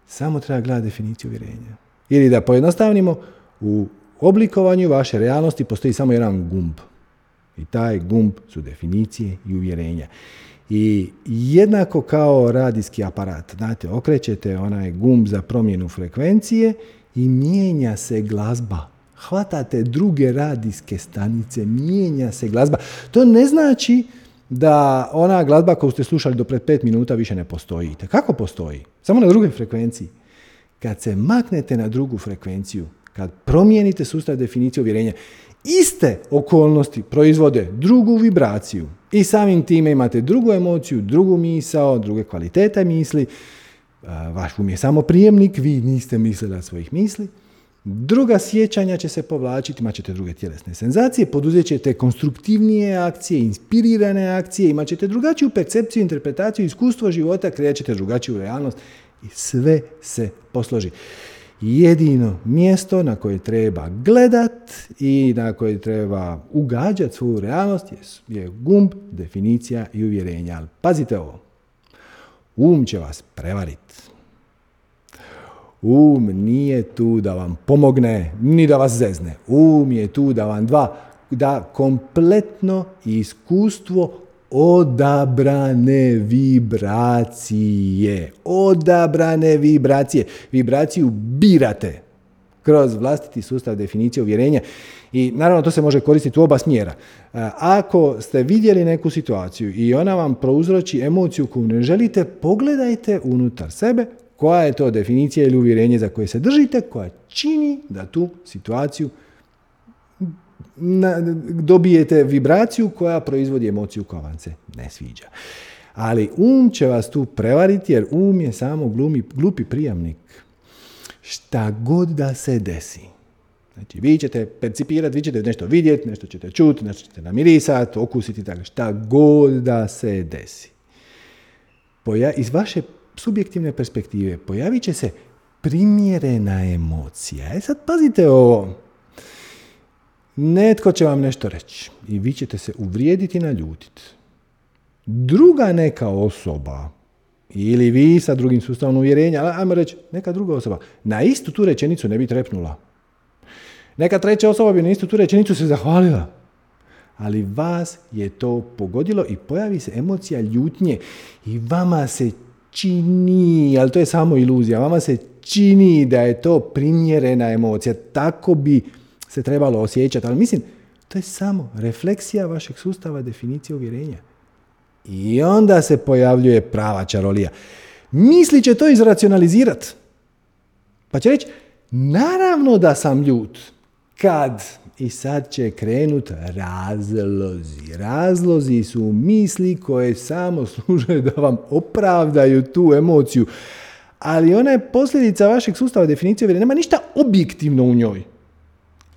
samo treba gledati definiciju uvjerenja. Ili da pojednostavnimo, u oblikovanju vaše realnosti postoji samo jedan gumb – i taj gumb su definicije i uvjerenja. I jednako kao radijski aparat, znate, okrećete onaj gumb za promjenu frekvencije i mijenja se glazba. Hvatate druge radijske stanice, mijenja se glazba. To ne znači da ona glazba koju ste slušali do pred pet minuta više ne postoji. Kako postoji? Samo na drugoj frekvenciji. Kad se maknete na drugu frekvenciju, kad promijenite sustav definicije uvjerenja iste okolnosti proizvode drugu vibraciju i samim time imate drugu emociju, drugu misao, druge kvalitete misli. Vaš um je samo prijemnik, vi niste mislili svojih misli. Druga sjećanja će se povlačiti, imat ćete druge tjelesne senzacije, poduzet ćete konstruktivnije akcije, inspirirane akcije, imat ćete drugačiju percepciju, interpretaciju, iskustvo života, kreat drugačiju realnost i sve se posloži jedino mjesto na koje treba gledat i na koje treba ugađati svoju realnost je, gumb, definicija i uvjerenja. Ali pazite ovo, um će vas prevariti. Um nije tu da vam pomogne, ni da vas zezne. Um je tu da vam dva, da kompletno iskustvo odabrane vibracije. Odabrane vibracije. Vibraciju birate kroz vlastiti sustav definicije uvjerenja. I naravno to se može koristiti u oba smjera. Ako ste vidjeli neku situaciju i ona vam prouzroči emociju koju ne želite, pogledajte unutar sebe koja je to definicija ili uvjerenje za koje se držite, koja čini da tu situaciju na, dobijete vibraciju koja proizvodi emociju koja vam se ne sviđa. Ali um će vas tu prevariti jer um je samo glumi, glupi prijamnik. Šta god da se desi. Znači, vi ćete percipirati, vi ćete nešto vidjeti, nešto ćete čuti, nešto ćete namirisati, okusiti, tako šta god da se desi. Poja, iz vaše subjektivne perspektive pojavit će se primjerena emocija. E sad pazite ovo. Netko će vam nešto reći i vi ćete se uvrijediti i naljutiti. Druga neka osoba, ili vi sa drugim sustavom uvjerenja, ajmo reći, neka druga osoba, na istu tu rečenicu ne bi trepnula. Neka treća osoba bi na istu tu rečenicu se zahvalila. Ali vas je to pogodilo i pojavi se emocija ljutnje i vama se čini, ali to je samo iluzija, vama se čini da je to primjerena emocija. Tako bi se trebalo osjećati, ali mislim, to je samo refleksija vašeg sustava definicije uvjerenja. I onda se pojavljuje prava čarolija. Misli će to izracionalizirati. Pa će reći, naravno da sam ljut. Kad? I sad će krenut razlozi. Razlozi su misli koje samo služe da vam opravdaju tu emociju. Ali ona je posljedica vašeg sustava definicije uvjerenja. Nema ništa objektivno u njoj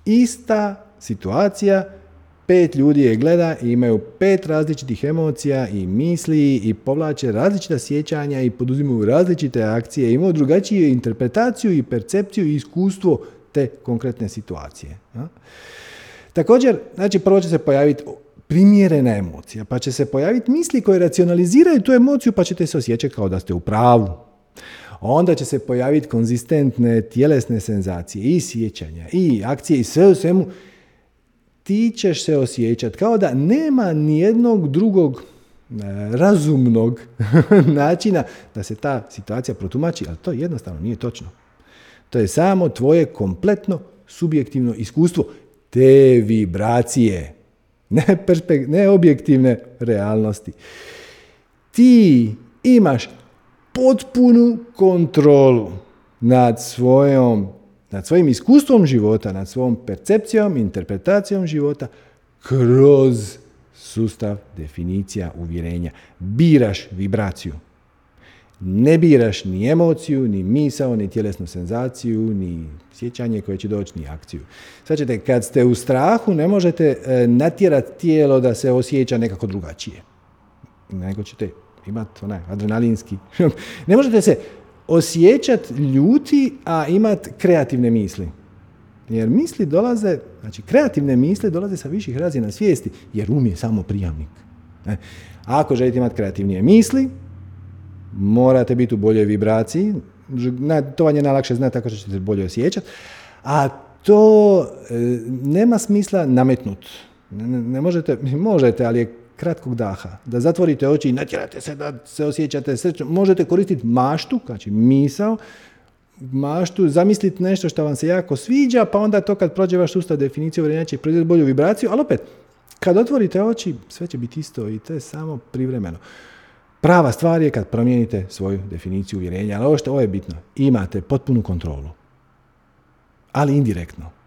ista situacija, pet ljudi je gleda i imaju pet različitih emocija i misli i povlače različita sjećanja i poduzimaju različite akcije, imaju drugačiju interpretaciju i percepciju i iskustvo te konkretne situacije. Također, znači prvo će se pojaviti primjerena emocija, pa će se pojaviti misli koje racionaliziraju tu emociju, pa ćete se osjećati kao da ste u pravu onda će se pojaviti konzistentne tjelesne senzacije i sjećanja i akcije i sve u svemu. Ti ćeš se osjećati kao da nema nijednog drugog e, razumnog načina da se ta situacija protumači, ali to jednostavno nije točno. To je samo tvoje kompletno subjektivno iskustvo te vibracije, ne, ne objektivne realnosti ti imaš potpunu kontrolu nad svojom nad svojim iskustvom života, nad svojom percepcijom, interpretacijom života kroz sustav definicija uvjerenja. Biraš vibraciju. Ne biraš ni emociju, ni misao, ni tjelesnu senzaciju, ni sjećanje koje će doći, ni akciju. Sad ćete, kad ste u strahu, ne možete e, natjerati tijelo da se osjeća nekako drugačije. Nego ćete imati onaj adrenalinski. ne možete se osjećati ljuti, a imati kreativne misli. Jer misli dolaze, znači kreativne misli dolaze sa viših razina svijesti, jer um je samo prijavnik. E, ako želite imati kreativnije misli, morate biti u boljoj vibraciji, to vam je najlakše znati tako što ćete bolje osjećati, a to e, nema smisla nametnut. Ne, možete, možete, ali je kratkog daha. Da zatvorite oči i natjerate se da se osjećate srećno. Možete koristiti maštu, znači misao, maštu, zamisliti nešto što vam se jako sviđa, pa onda to kad prođe vaš sustav definicije uvjerenja će proizvesti bolju vibraciju, ali opet, kad otvorite oči, sve će biti isto i to je samo privremeno. Prava stvar je kad promijenite svoju definiciju uvjerenja, ali ovo što ovo je bitno, imate potpunu kontrolu, ali indirektno.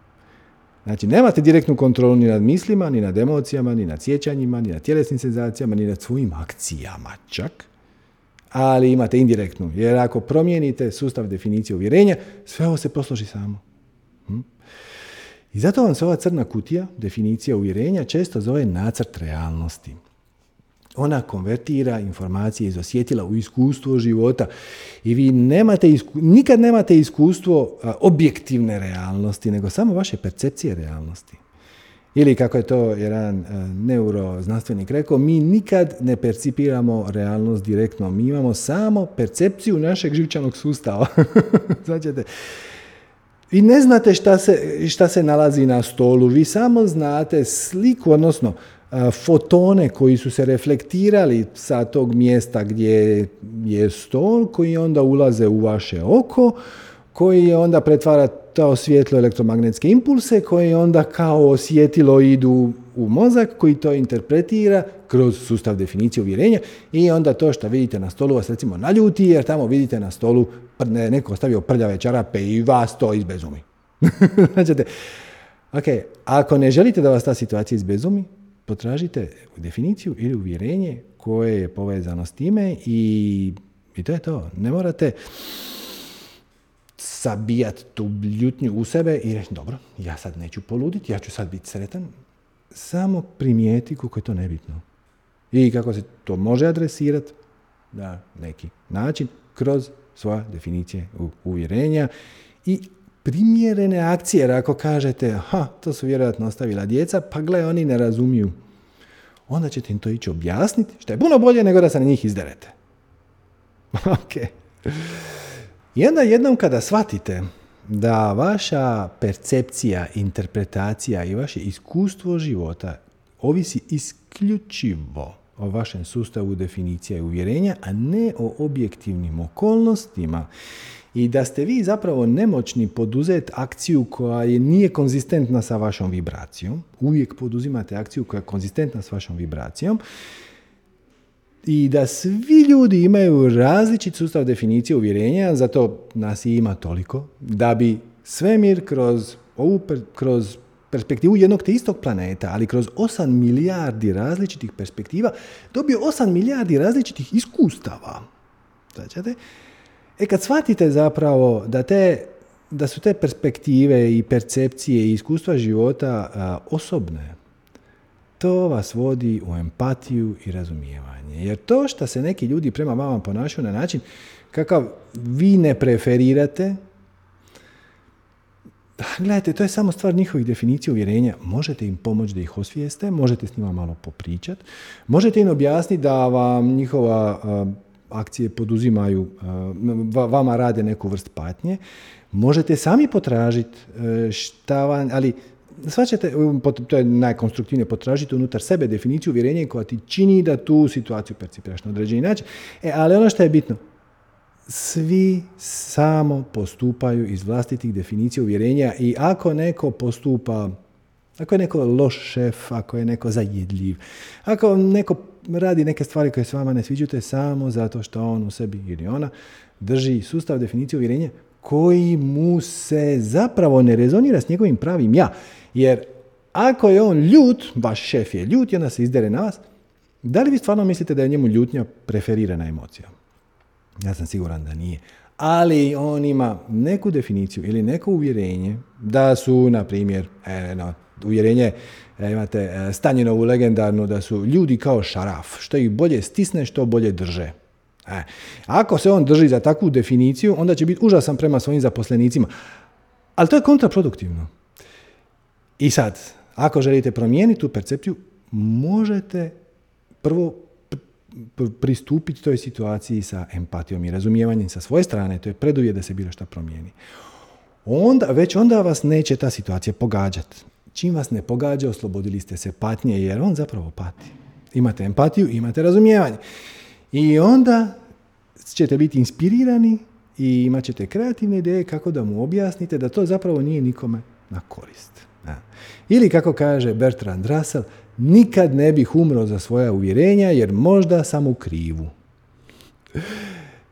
Znači, nemate direktnu kontrolu ni nad mislima, ni nad emocijama, ni nad sjećanjima, ni nad tjelesnim senzacijama, ni nad svojim akcijama čak, ali imate indirektnu. Jer ako promijenite sustav definicije uvjerenja, sve ovo se posloži samo. Hm? I zato vam se ova crna kutija, definicija uvjerenja, često zove nacrt realnosti. Ona konvertira informacije iz osjetila u iskustvo života i vi nemate nikad nemate iskustvo objektivne realnosti, nego samo vaše percepcije realnosti. Ili kako je to jedan neuroznanstvenik rekao, mi nikad ne percipiramo realnost direktno, mi imamo samo percepciju našeg živčanog sustava. znači, vi ne znate šta se, šta se nalazi na stolu, vi samo znate sliku, odnosno fotone koji su se reflektirali sa tog mjesta gdje je stol, koji onda ulaze u vaše oko, koji onda pretvara to svjetlo elektromagnetske impulse, koji onda kao osjetilo idu u mozak, koji to interpretira kroz sustav definicije uvjerenja i onda to što vidite na stolu vas recimo naljuti, jer tamo vidite na stolu neko ostavio prljave čarape i vas to izbezumi. ok, ako ne želite da vas ta situacija izbezumi, potražite definiciju ili uvjerenje koje je povezano s time i, i to je to. Ne morate sabijati tu ljutnju u sebe i reći, dobro, ja sad neću poluditi, ja ću sad biti sretan. Samo primijeti kako je to nebitno. I kako se to može adresirati na neki način kroz svoje definicije uvjerenja i primjerene akcije, jer ako kažete, ha, to su vjerojatno ostavila djeca, pa gle, oni ne razumiju. Onda ćete im to ići objasniti, što je puno bolje nego da se na njih izderete. ok. I onda jednom kada shvatite da vaša percepcija, interpretacija i vaše iskustvo života ovisi isključivo o vašem sustavu definicija i uvjerenja, a ne o objektivnim okolnostima i da ste vi zapravo nemoćni poduzeti akciju koja je nije konzistentna sa vašom vibracijom. Uvijek poduzimate akciju koja je konzistentna s vašom vibracijom. I da svi ljudi imaju različit sustav definicije uvjerenja, zato nas i ima toliko, da bi svemir kroz ovu kroz perspektivu jednog te istog planeta, ali kroz 8 milijardi različitih perspektiva, dobio 8 milijardi različitih iskustava. Znači, E kad shvatite zapravo da, te, da su te perspektive i percepcije i iskustva života osobne, to vas vodi u empatiju i razumijevanje. Jer to što se neki ljudi prema vama ponašaju na način kakav vi ne preferirate, Gledajte, to je samo stvar njihovih definicija uvjerenja. Možete im pomoći da ih osvijeste, možete s njima malo popričati, možete im objasniti da vam njihova akcije poduzimaju, vama rade neku vrst patnje, možete sami potražiti e, šta vam, ali svačate, to je najkonstruktivnije, potražiti unutar sebe definiciju uvjerenja koja ti čini da tu situaciju percipiraš na određeni način. E, ali ono što je bitno, svi samo postupaju iz vlastitih definicija uvjerenja i ako neko postupa Ako je neko loš šef, ako je neko zajedljiv, ako neko radi neke stvari koje se vama ne sviđate samo zato što on u sebi ili ona drži sustav definicije uvjerenja koji mu se zapravo ne rezonira s njegovim pravim ja. Jer ako je on ljut, vaš šef je ljut i onda se izdere na vas, da li vi stvarno mislite da je njemu ljutnja preferirana emocija? Ja sam siguran da nije. Ali on ima neku definiciju ili neko uvjerenje da su, na primjer, e, uvjerenje, imate e, Stanjinovu legendarnu da su ljudi kao šaraf, što ih bolje stisne, što bolje drže. E, ako se on drži za takvu definiciju, onda će biti užasan prema svojim zaposlenicima. Ali to je kontraproduktivno. I sad, ako želite promijeniti tu percepciju, možete prvo pristupiti toj situaciji sa empatijom i razumijevanjem sa svoje strane, to je preduvjet da se bilo šta promijeni. Onda, već onda vas neće ta situacija pogađati. Čim vas ne pogađa, oslobodili ste se patnje, jer on zapravo pati. Imate empatiju, imate razumijevanje. I onda ćete biti inspirirani i imat ćete kreativne ideje kako da mu objasnite da to zapravo nije nikome na korist. Ili kako kaže Bertrand Russell, nikad ne bih umro za svoja uvjerenja jer možda sam u krivu.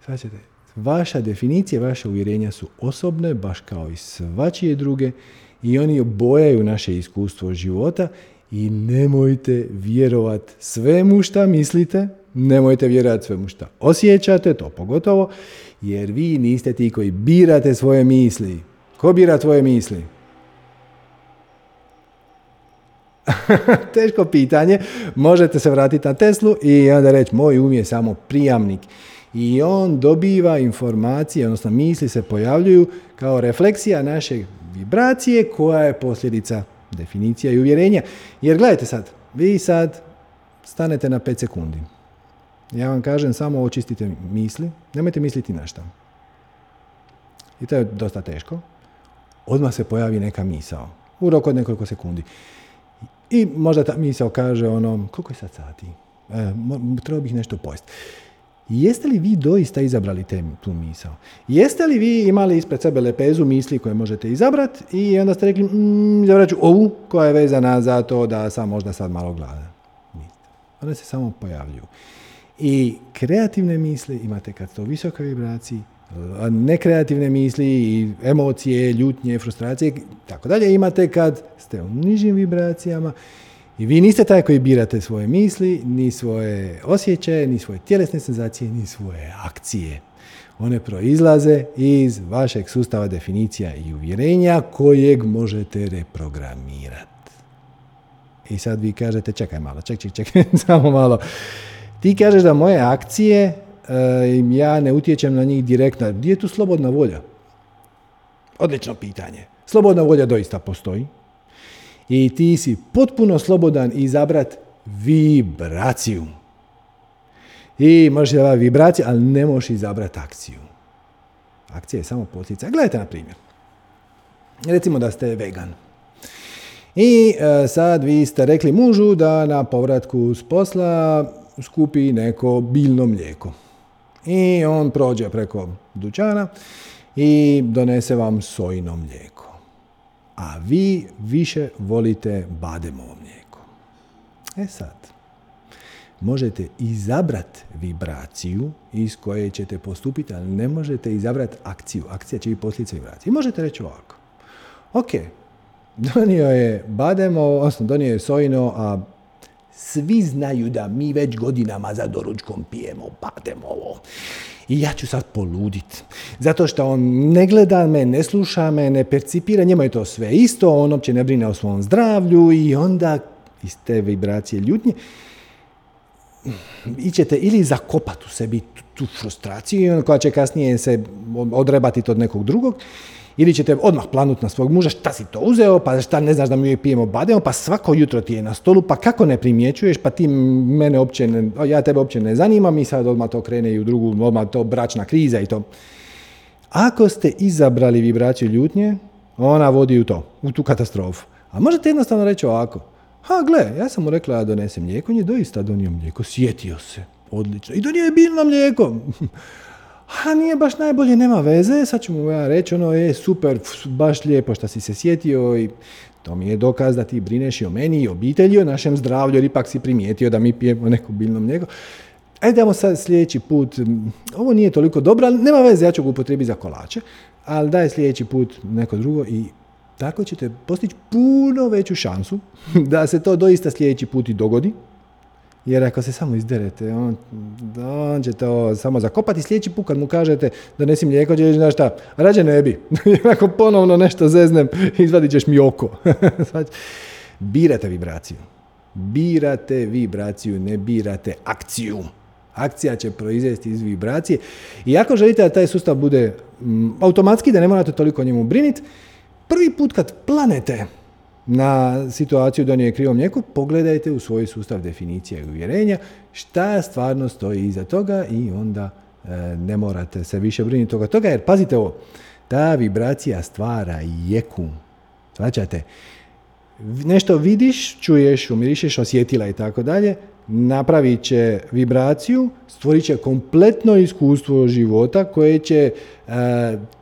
Svačete, vaša definicija, vaše uvjerenja su osobne, baš kao i svačije druge i oni obojaju naše iskustvo života i nemojte vjerovat svemu šta mislite, nemojte vjerovati svemu šta osjećate, to pogotovo, jer vi niste ti koji birate svoje misli. Ko bira tvoje misli? Teško pitanje. Možete se vratiti na Teslu i onda reći moj um je samo prijamnik. I on dobiva informacije, odnosno misli se pojavljuju kao refleksija naše vibracije koja je posljedica definicija i uvjerenja. Jer gledajte sad, vi sad stanete na 5 sekundi. Ja vam kažem samo očistite misli, nemojte misliti na šta. I to je dosta teško. Odmah se pojavi neka misao. U roku od nekoliko sekundi. I možda ta misao kaže ono, koliko je sad sati? E, trebao bih nešto pojesti. Jeste li vi doista izabrali te, tu misao? Jeste li vi imali ispred sebe lepezu misli koje možete izabrati i onda ste rekli, mm, izabrat ću ovu koja je vezana za to da sam možda sad malo gladan? One se samo pojavljuju. I kreativne misli imate kad ste u visokoj vibraciji, nekreativne misli i emocije, ljutnje, frustracije, tako dalje imate kad ste u nižim vibracijama i vi niste taj koji birate svoje misli, ni svoje osjećaje, ni svoje tjelesne senzacije, ni svoje akcije. One proizlaze iz vašeg sustava definicija i uvjerenja kojeg možete reprogramirati. I sad vi kažete, čekaj malo, čekaj, čekaj, samo malo. Ti kažeš da moje akcije ja ne utječem na njih direktno. Gdje je tu slobodna volja? Odlično pitanje. Slobodna volja doista postoji. I ti si potpuno slobodan izabrat vibraciju. I možeš izabrati vibraciju, ali ne možeš izabrati akciju. Akcija je samo potica. Gledajte na primjer. Recimo da ste vegan. I e, sad vi ste rekli mužu da na povratku s posla skupi neko biljno mlijeko. I on prođe preko dućana i donese vam sojino mlijeko. A vi više volite bademovo mlijeko. E sad, možete izabrati vibraciju iz koje ćete postupiti, ali ne možete izabrati akciju. Akcija će biti posljedica vibracije. I možete reći ovako. Ok, donio je bademo, odnosno donio je sojino, a svi znaju da mi već godinama za doručkom pijemo ovo. I ja ću sad poludit. Zato što on ne gleda me, ne sluša me, ne percipira, njemu je to sve isto, on uopće ne brine o svom zdravlju i onda iz te vibracije ljutnje ićete ili zakopati u sebi tu frustraciju koja će kasnije se odrebati od nekog drugog ili ćete odmah planut na svog muža, šta si to uzeo, pa šta ne znaš da mi uvijek pijemo bademo, pa svako jutro ti je na stolu, pa kako ne primjećuješ, pa ti mene uopće ne, ja tebe uopće ne zanimam i sad odmah to krene i u drugu, odmah to bračna kriza i to. Ako ste izabrali vibraciju ljutnje, ona vodi u to, u tu katastrofu. A možete jednostavno reći ovako, ha gle, ja sam mu rekla da donesem mlijeko, on je doista donio mlijeko, sjetio se, odlično. I donio je biljno mlijeko. A nije baš najbolje, nema veze, sad ću mu ja reći, ono je super, baš lijepo što si se sjetio i to mi je dokaz da ti brineš i o meni i obitelji, o našem zdravlju, jer ipak si primijetio da mi pijemo neko biljno mlijeko. Ajde, sad sljedeći put, ovo nije toliko dobro, ali nema veze, ja ću ga upotrijebiti za kolače, ali daj sljedeći put neko drugo i tako ćete postići puno veću šansu da se to doista sljedeći put i dogodi, jer ako se samo izderete, on, on će to samo zakopati. Sljedeći put kad mu kažete da nesi mlijeko, će znaš šta, rađe ne bi. ako ponovno nešto zeznem, izvadit ćeš mi oko. birate vibraciju. Birate vibraciju, ne birate akciju. Akcija će proizvesti iz vibracije. I ako želite da taj sustav bude mm, automatski, da ne morate toliko o njemu briniti, prvi put kad planete na situaciju da nije krivo mlijeko, pogledajte u svoj sustav definicije i uvjerenja šta stvarno stoji iza toga i onda e, ne morate se više brinuti toga toga, jer pazite ovo, ta vibracija stvara jeku. Svaćate? Nešto vidiš, čuješ, umirišeš, osjetila i tako dalje, napravit će vibraciju, stvorit će kompletno iskustvo života koje će e,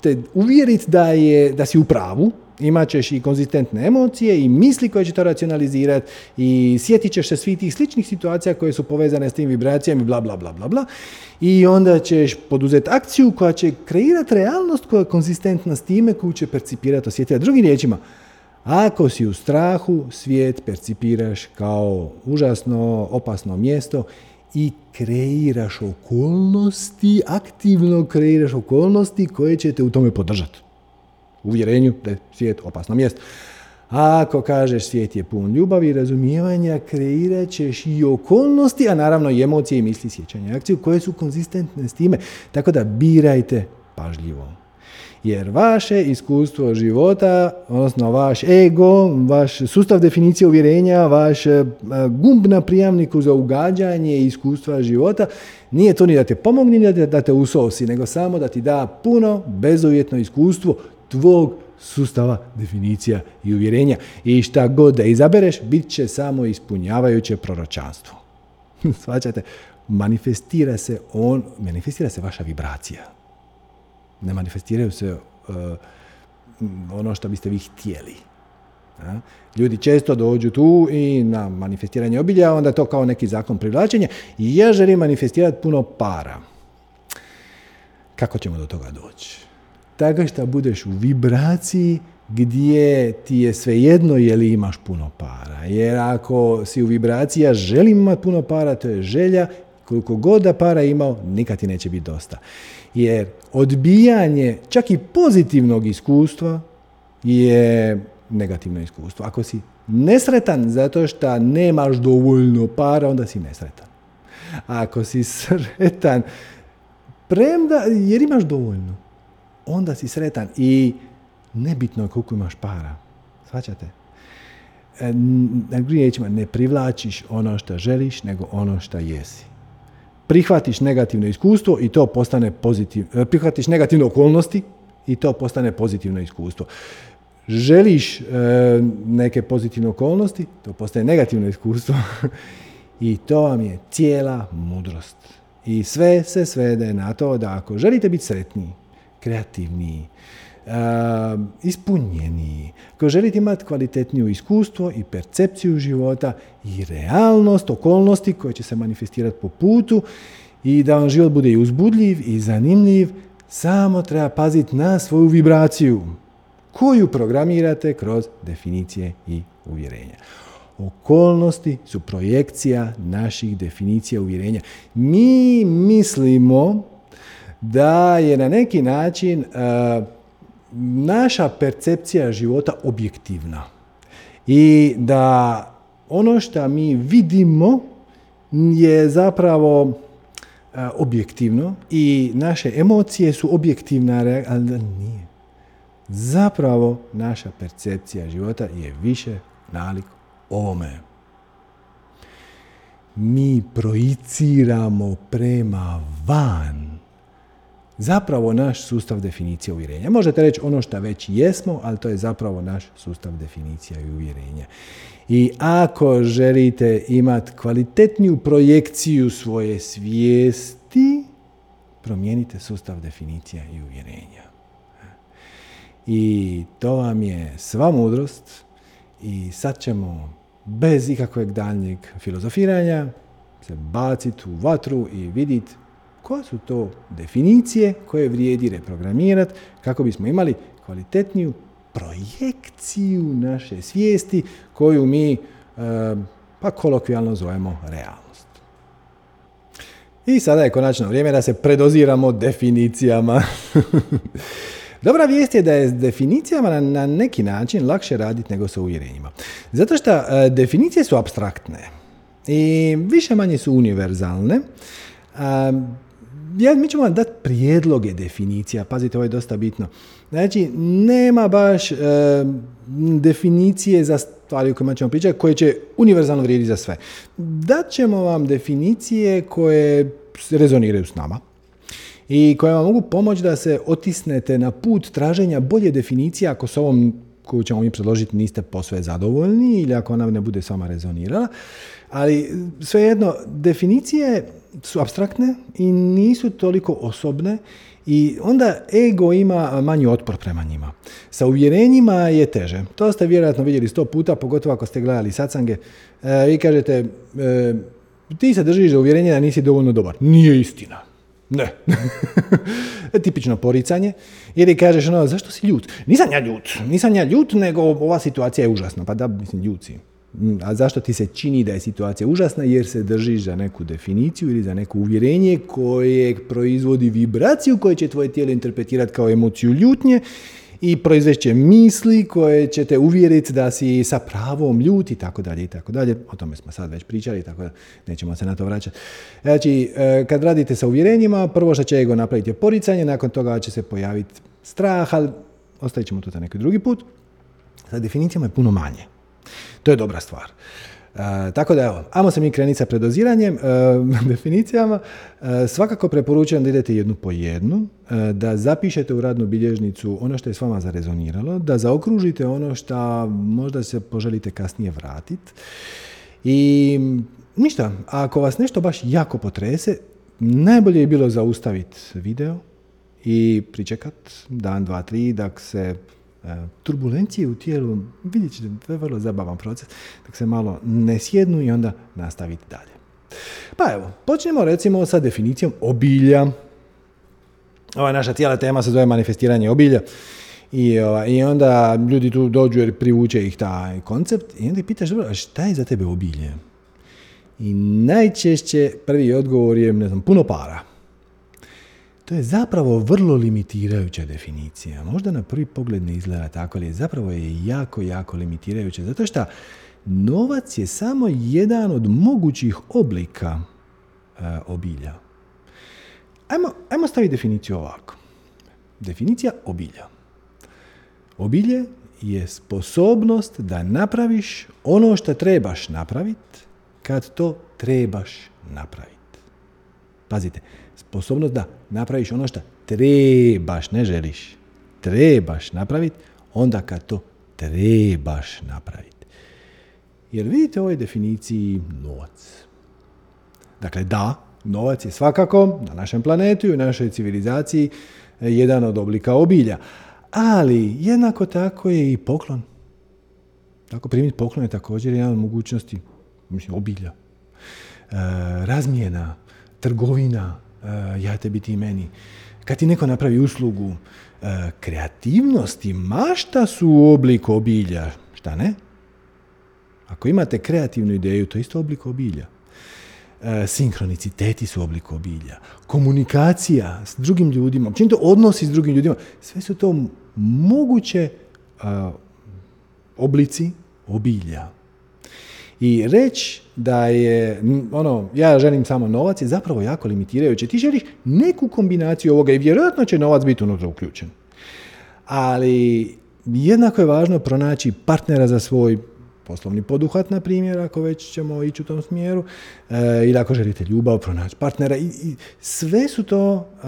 te uvjeriti da, je, da si u pravu, imat ćeš i konzistentne emocije i misli koje će to racionalizirati i sjetit ćeš se svih tih sličnih situacija koje su povezane s tim vibracijama i bla bla bla bla bla i onda ćeš poduzeti akciju koja će kreirati realnost koja je konzistentna s time koju će percipirati osjetiti. Drugim riječima, ako si u strahu, svijet percipiraš kao užasno opasno mjesto i kreiraš okolnosti, aktivno kreiraš okolnosti koje će te u tome podržati uvjerenju da je svijet opasno mjesto. Ako kažeš svijet je pun ljubavi i razumijevanja, kreirat ćeš i okolnosti, a naravno i emocije i misli, sjećanja i akciju koje su konzistentne s time. Tako da birajte pažljivo. Jer vaše iskustvo života, odnosno vaš ego, vaš sustav definicije uvjerenja, vaš e, gumb na prijavniku za ugađanje iskustva života, nije to ni da te pomogne, ni da te usosi, nego samo da ti da puno bezuvjetno iskustvo tvog sustava definicija i uvjerenja. I šta god da izabereš, bit će samo ispunjavajuće proročanstvo. Svaćate? Manifestira se on, manifestira se vaša vibracija. Ne manifestiraju se uh, ono što biste vi htjeli. Ljudi često dođu tu i na manifestiranje obilja, onda to kao neki zakon privlačenja. I ja želim manifestirati puno para. Kako ćemo do toga doći? Tako što budeš u vibraciji gdje ti je svejedno je li imaš puno para. Jer ako si u vibraciji ja želim imati puno para, to je želja, koliko god da para imao, nikad ti neće biti dosta. Jer odbijanje čak i pozitivnog iskustva je negativno iskustvo. Ako si nesretan zato što nemaš dovoljno para, onda si nesretan. Ako si sretan, premda, jer imaš dovoljno, onda si sretan i nebitno je koliko imaš para. Svaćate? E, na riječima, ne privlačiš ono što želiš, nego ono što jesi. Prihvatiš negativno iskustvo i to postane pozitivno. E, prihvatiš negativne okolnosti i to postane pozitivno iskustvo. Želiš e, neke pozitivne okolnosti, to postaje negativno iskustvo i to vam je cijela mudrost. I sve se svede na to da ako želite biti sretniji, kreativniji, ispunjeniji, ako želite imati kvalitetniju iskustvo i percepciju života i realnost, okolnosti koje će se manifestirati po putu i da vam život bude i uzbudljiv i zanimljiv, samo treba paziti na svoju vibraciju koju programirate kroz definicije i uvjerenja. Okolnosti su projekcija naših definicija uvjerenja. Mi mislimo da je na neki način uh, naša percepcija života objektivna i da ono što mi vidimo je zapravo uh, objektivno i naše emocije su objektivne, ali nije. Zapravo naša percepcija života je više nalik ovome. Mi projiciramo prema van zapravo naš sustav definicije uvjerenja. Možete reći ono što već jesmo, ali to je zapravo naš sustav definicija i uvjerenja. I ako želite imati kvalitetniju projekciju svoje svijesti, promijenite sustav definicija i uvjerenja. I to vam je sva mudrost i sad ćemo bez ikakvog daljnjeg filozofiranja se baciti u vatru i vidjeti koje su to definicije koje vrijedi reprogramirati kako bismo imali kvalitetniju projekciju naše svijesti koju mi e, pa kolokvijalno zovemo realnost. I sada je konačno vrijeme da se predoziramo definicijama. Dobra vijest je da je s definicijama na, neki način lakše raditi nego sa uvjerenjima. Zato što e, definicije su abstraktne i više manje su univerzalne. Ja, mi ćemo vam dati prijedloge definicija, pazite, ovo je dosta bitno. Znači, nema baš e, definicije za stvari o kojima ćemo pričati koje će univerzalno vrijediti za sve. Dat ćemo vam definicije koje rezoniraju s nama i koje vam mogu pomoći da se otisnete na put traženja bolje definicije ako s ovom koju ćemo mi predložiti niste posve zadovoljni ili ako ona ne bude s vama rezonirala. Ali svejedno, definicije su abstraktne i nisu toliko osobne i onda ego ima manji otpor prema njima. Sa uvjerenjima je teže. To ste vjerojatno vidjeli sto puta, pogotovo ako ste gledali sacange. E, vi kažete, e, ti se držiš za uvjerenje da nisi dovoljno dobar. Nije istina. Ne. Tipično poricanje. Jer kažeš, ono, zašto si ljut? Nisam ja ljut. Nisam ja ljut, nego ova situacija je užasna. Pa da, mislim, ljut. Mm, a zašto ti se čini da je situacija užasna? Jer se držiš za neku definiciju ili za neko uvjerenje koje proizvodi vibraciju koje će tvoje tijelo interpretirati kao emociju ljutnje i proizveće misli koje će te uvjeriti da si sa pravom ljut i tako dalje i tako dalje. O tome smo sad već pričali, tako da nećemo se na to vraćati. Znači, e, kad radite sa uvjerenjima, prvo što će ego napraviti je poricanje, nakon toga će se pojaviti strah, ali ostavit ćemo to za neki drugi put. Sa definicijama je puno manje. To je dobra stvar. E, tako da evo, ajmo se mi krenuti sa predoziranjem, e, definicijama. E, svakako preporučujem da idete jednu po jednu, da zapišete u radnu bilježnicu ono što je s vama zarezoniralo, da zaokružite ono što možda se poželite kasnije vratiti. I ništa, ako vas nešto baš jako potrese, najbolje je bilo zaustaviti video i pričekat dan, dva, tri, da se E, turbulencije u tijelu, vidjet ćete, to je vrlo zabavan proces, dok se malo ne sjednu i onda nastaviti dalje. Pa evo, počnemo recimo sa definicijom obilja. Ova naša cijela tema se zove manifestiranje obilja. I, I onda ljudi tu dođu jer privuče ih taj koncept i onda ih pitaš, dobro, šta je za tebe obilje? I najčešće prvi odgovor je, ne znam, puno para. To je zapravo vrlo limitirajuća definicija. Možda na prvi pogled ne izgleda tako, ali zapravo je jako, jako limitirajuća. Zato što novac je samo jedan od mogućih oblika uh, obilja. Ajmo, ajmo staviti definiciju ovako. Definicija obilja. Obilje je sposobnost da napraviš ono što trebaš napraviti kad to trebaš napraviti. Pazite, sposobnost da napraviš ono što trebaš, ne želiš. Trebaš napraviti onda kad to trebaš napraviti. Jer vidite u ovoj definiciji novac. Dakle, da, novac je svakako na našem planetu i u našoj civilizaciji jedan od oblika obilja. Ali jednako tako je i poklon. Tako primiti poklon je također jedan od mogućnosti mislim, obilja. E, razmijena, trgovina, ja tebi ti meni. Kad ti neko napravi uslugu, uh, kreativnost i mašta su u obliku obilja. Šta ne? Ako imate kreativnu ideju, to je isto oblik obilja. Uh, sinkroniciteti su oblik obilja. Komunikacija s drugim ljudima, općenito odnosi s drugim ljudima, sve su to moguće oblici obilja. I reći da je, ono, ja želim samo novac je zapravo jako limitirajuće. Ti želiš neku kombinaciju ovoga i vjerojatno će novac biti unutra uključen. Ali jednako je važno pronaći partnera za svoj poslovni poduhat, na primjer, ako već ćemo ići u tom smjeru, e, ili ako želite ljubav, pronaći partnera. I, i sve su to e,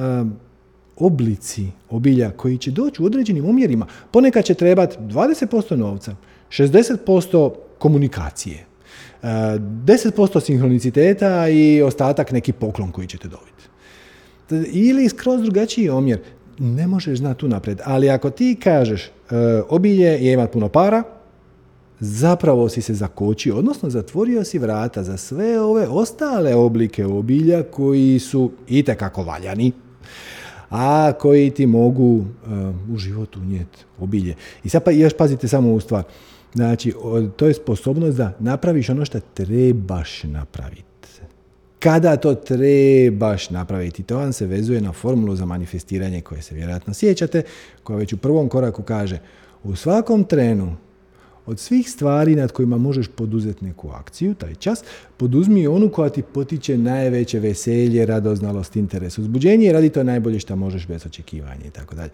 oblici obilja koji će doći u određenim umjerima. Ponekad će trebati 20% novca, 60% komunikacije, 10% sinhroniciteta i ostatak neki poklon koji ćete dobiti. Ili skroz drugačiji omjer. Ne možeš znati unaprijed. Ali ako ti kažeš e, obilje je imati puno para, zapravo si se zakočio, odnosno zatvorio si vrata za sve ove ostale oblike obilja koji su itekako valjani, a koji ti mogu uh, u život unijeti obilje. I sad pa još pazite samo u stvar. Znači, to je sposobnost da napraviš ono što trebaš napraviti. Kada to trebaš napraviti, to vam se vezuje na formulu za manifestiranje koje se vjerojatno sjećate, koja već u prvom koraku kaže u svakom trenu od svih stvari nad kojima možeš poduzeti neku akciju, taj čas, poduzmi onu koja ti potiče najveće veselje, radoznalost, interes, uzbuđenje i radi to najbolje što možeš bez očekivanja i tako dalje.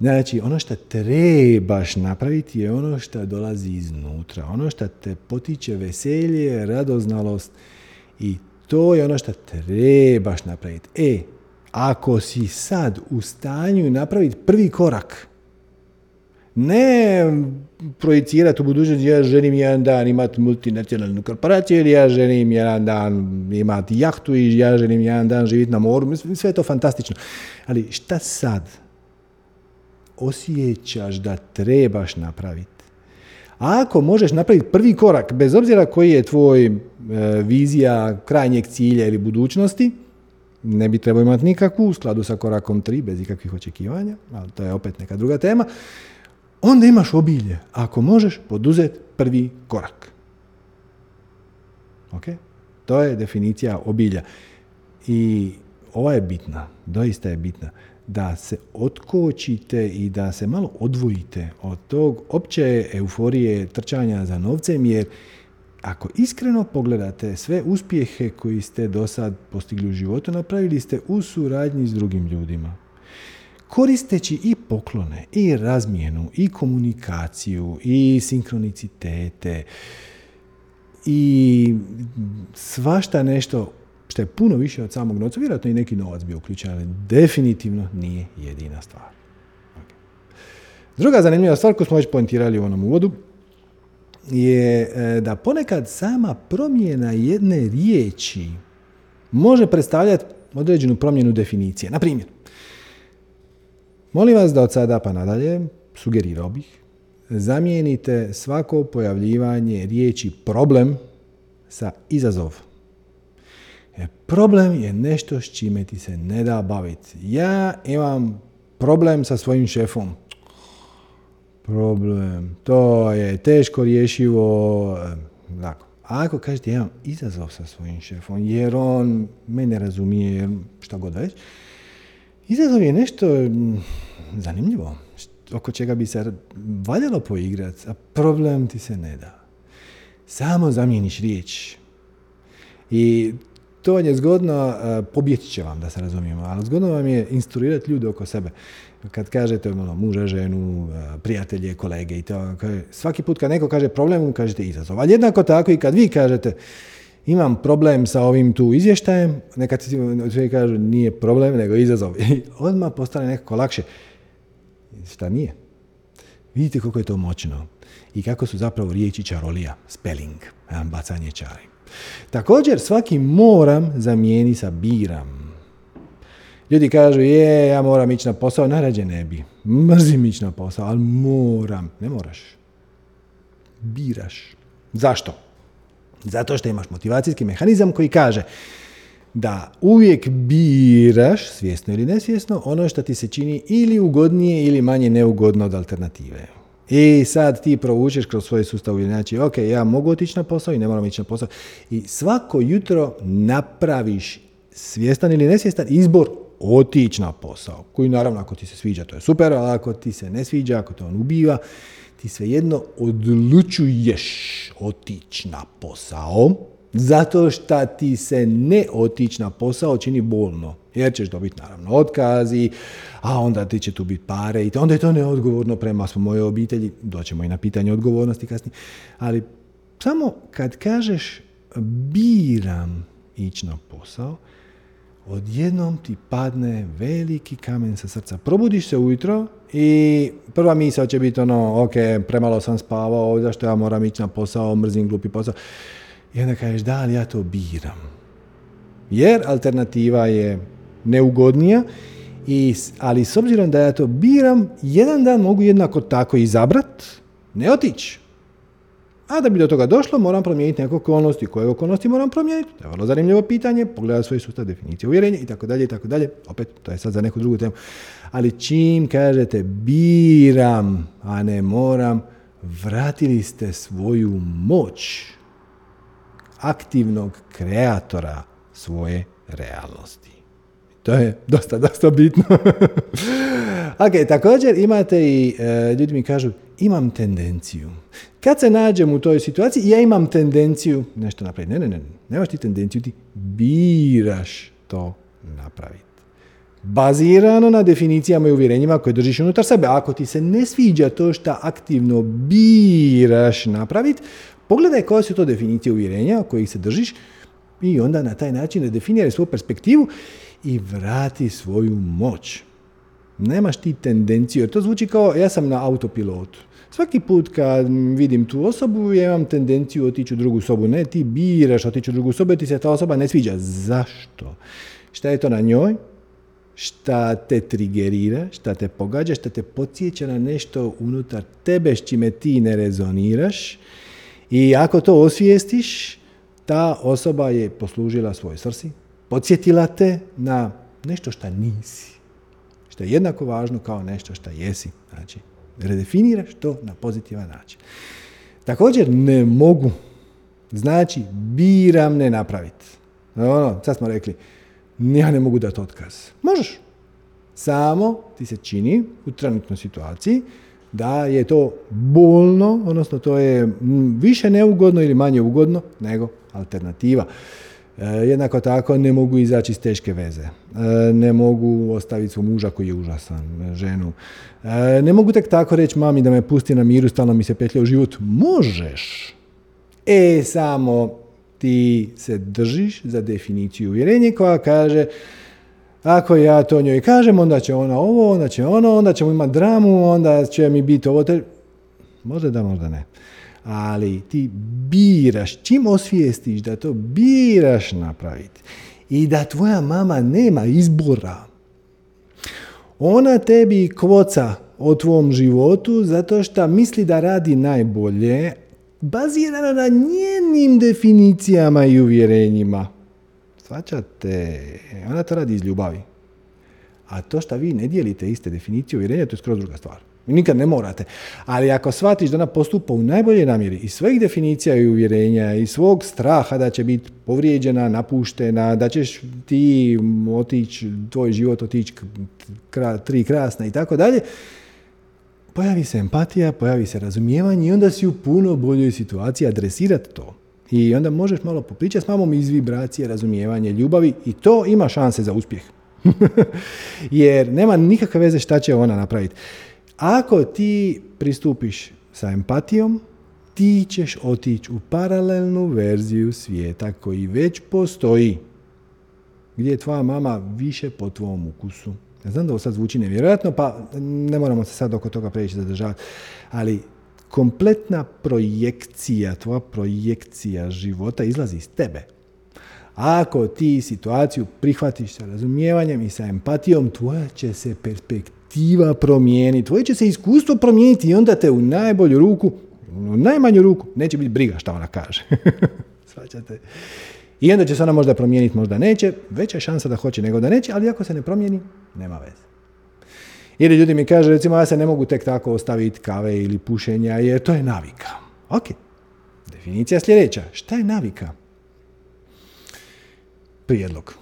Znači, ono što trebaš napraviti je ono što dolazi iznutra, ono što te potiče veselje, radoznalost i to je ono što trebaš napraviti. E, ako si sad u stanju napraviti prvi korak, ne projicirati u budućnosti, ja želim jedan dan imati multinacionalnu korporaciju ili ja želim jedan dan imati jahtu i ja želim jedan dan živjeti na moru. Sve je to fantastično. Ali šta sad osjećaš da trebaš napraviti? Ako možeš napraviti prvi korak, bez obzira koji je tvoj e, vizija krajnjeg cilja ili budućnosti, ne bi trebao imati nikakvu u skladu sa korakom 3, bez ikakvih očekivanja, ali to je opet neka druga tema onda imaš obilje. Ako možeš poduzeti prvi korak. Ok? To je definicija obilja. I ova je bitna, doista je bitna, da se otkočite i da se malo odvojite od tog opće euforije trčanja za novcem, jer ako iskreno pogledate sve uspjehe koji ste do sad postigli u životu, napravili ste u suradnji s drugim ljudima. Koristeći i poklone, i razmjenu, i komunikaciju, i sinkronicitete, i svašta nešto što je puno više od samog novca, vjerojatno i neki novac bio uključen, ali definitivno nije jedina stvar. Druga zanimljiva stvar koju smo već poentirali u onom uvodu je e, da ponekad sama promjena jedne riječi može predstavljati određenu promjenu definicije. Na primjer, Molim vas da od sada pa nadalje, sugerirao bih, zamijenite svako pojavljivanje riječi problem sa izazov. Jer problem je nešto s čime ti se ne da baviti. Ja imam problem sa svojim šefom. Problem, to je teško rješivo. Dakle, ako kažete ja imam izazov sa svojim šefom, jer on mene razumije, šta god već, Izazov je nešto mm, zanimljivo, oko čega bi se valjalo poigrati, a problem ti se ne da. Samo zamijeniš riječ. I to je zgodno, pobjeći će vam da se razumijemo, ali zgodno vam je instruirati ljude oko sebe. Kad kažete ono, muža, ženu, prijatelje, kolege i to, svaki put kad neko kaže problem, kažete izazov. Ali jednako tako i kad vi kažete imam problem sa ovim tu izvještajem, nekad svi kažu nije problem, nego izazov. I odmah postane nekako lakše. Šta nije? Vidite koliko je to moćno i kako su zapravo riječi čarolija, spelling, bacanje čari. Također svaki moram zamijeni sa biram. Ljudi kažu, je, ja moram ići na posao, najrađe ne bi. Mrzim ići na posao, ali moram. Ne moraš. Biraš. Zašto? Zato što imaš motivacijski mehanizam koji kaže da uvijek biraš, svjesno ili nesvjesno, ono što ti se čini ili ugodnije ili manje neugodno od alternative. I sad ti provučeš kroz svoj sustav znači, ok, ja mogu otići na posao i ne moram ići na posao. I svako jutro napraviš svjestan ili nesvjestan izbor otići na posao. Koji naravno ako ti se sviđa to je super, ali ako ti se ne sviđa, ako to on ubiva, ti svejedno odlučuješ otići na posao, zato što ti se ne otići na posao čini bolno. Jer ćeš dobiti naravno otkazi, a onda ti će tu biti pare i onda je to neodgovorno prema svojoj obitelji. Doćemo i na pitanje odgovornosti kasnije. Ali samo kad kažeš biram ići na posao, odjednom ti padne veliki kamen sa srca. Probudiš se ujutro i prva misao će biti ono, ok, premalo sam spavao, zašto ja moram ići na posao, mrzim glupi posao. I onda kažeš, da li ja to biram? Jer alternativa je neugodnija, i, ali s obzirom da ja to biram, jedan dan mogu jednako tako izabrat, ne otići. A da bi do toga došlo, moram promijeniti neke okolnosti. Koje okolnosti moram promijeniti? To je vrlo zanimljivo pitanje. Pogledaj svoj sustav definicije uvjerenja i tako dalje i tako dalje. Opet, to je sad za neku drugu temu. Ali čim kažete biram, a ne moram, vratili ste svoju moć aktivnog kreatora svoje realnosti. To je dosta, dosta bitno. ok, također imate i, e, ljudi mi kažu, imam tendenciju. Kad se nađem u toj situaciji, ja imam tendenciju nešto napraviti. Ne, ne, ne, nemaš ti tendenciju, ti biraš to napraviti. Bazirano na definicijama i uvjerenjima koje držiš unutar sebe. Ako ti se ne sviđa to što aktivno biraš napraviti, pogledaj koje su to definicije uvjerenja kojih se držiš i onda na taj način definiraj svoju perspektivu i vrati svoju moć. Nemaš ti tendenciju, jer to zvuči kao ja sam na autopilotu. Svaki put kad vidim tu osobu, ja imam tendenciju otići u drugu sobu. Ne, ti biraš otići u drugu sobu, ti se ta osoba ne sviđa. Zašto? Šta je to na njoj? Šta te trigerira, šta te pogađa, šta te podsjeća na nešto unutar tebe s čime ti ne rezoniraš. I ako to osvijestiš, ta osoba je poslužila svoj srsi, podsjetila te na nešto što nisi. Što je jednako važno kao nešto što jesi. Znači, redefiniraš to na pozitivan način. Također ne mogu, znači biram ne napraviti. Ono, sad smo rekli, ja ne mogu dati otkaz. Možeš. Samo ti se čini u trenutnoj situaciji da je to bolno, odnosno to je više neugodno ili manje ugodno nego alternativa. E, jednako tako ne mogu izaći iz teške veze. E, ne mogu ostaviti svog muža koji je užasan, ženu. E, ne mogu tek tako reći mami da me pusti na miru, stalno mi se petlja u život. Možeš. E, samo ti se držiš za definiciju uvjerenja koja kaže ako ja to njoj kažem, onda će ona ovo, onda će ono, onda ćemo imati dramu, onda će mi biti ovo. Te... Možda da, možda ne ali ti biraš, čim osvijestiš da to biraš napraviti i da tvoja mama nema izbora, ona tebi kvoca o tvom životu zato što misli da radi najbolje, bazirano na njenim definicijama i uvjerenjima. Svačate, ona to radi iz ljubavi. A to što vi ne dijelite iste definicije uvjerenja, to je skroz druga stvar. Nikad ne morate. Ali ako shvatiš da ona postupa u najboljoj namjeri iz svojih definicija i uvjerenja i svog straha da će biti povrijeđena, napuštena, da ćeš ti otići, tvoj život otići tri krasna i tako dalje, pojavi se empatija, pojavi se razumijevanje i onda si u puno boljoj situaciji adresirati to. I onda možeš malo popričati s mamom iz vibracije, razumijevanje, ljubavi i to ima šanse za uspjeh. Jer nema nikakve veze šta će ona napraviti. Ako ti pristupiš sa empatijom, ti ćeš otići u paralelnu verziju svijeta koji već postoji. Gdje je tvoja mama više po tvom ukusu. Ja znam da ovo sad zvuči nevjerojatno, pa ne moramo se sad oko toga preći zadržavati. Ali kompletna projekcija, tvoja projekcija života izlazi iz tebe. Ako ti situaciju prihvatiš sa razumijevanjem i sa empatijom, tvoja će se perspektiva perspektiva promijeniti, tvoje će se iskustvo promijeniti i onda te u najbolju ruku, u najmanju ruku, neće biti briga šta ona kaže. Svaćate? I onda će se ona možda promijeniti, možda neće, veća je šansa da hoće nego da neće, ali ako se ne promijeni, nema veze. Ili ljudi mi kažu, recimo, ja se ne mogu tek tako ostaviti kave ili pušenja, jer to je navika. Ok, definicija sljedeća. Šta je navika? Prijedlog.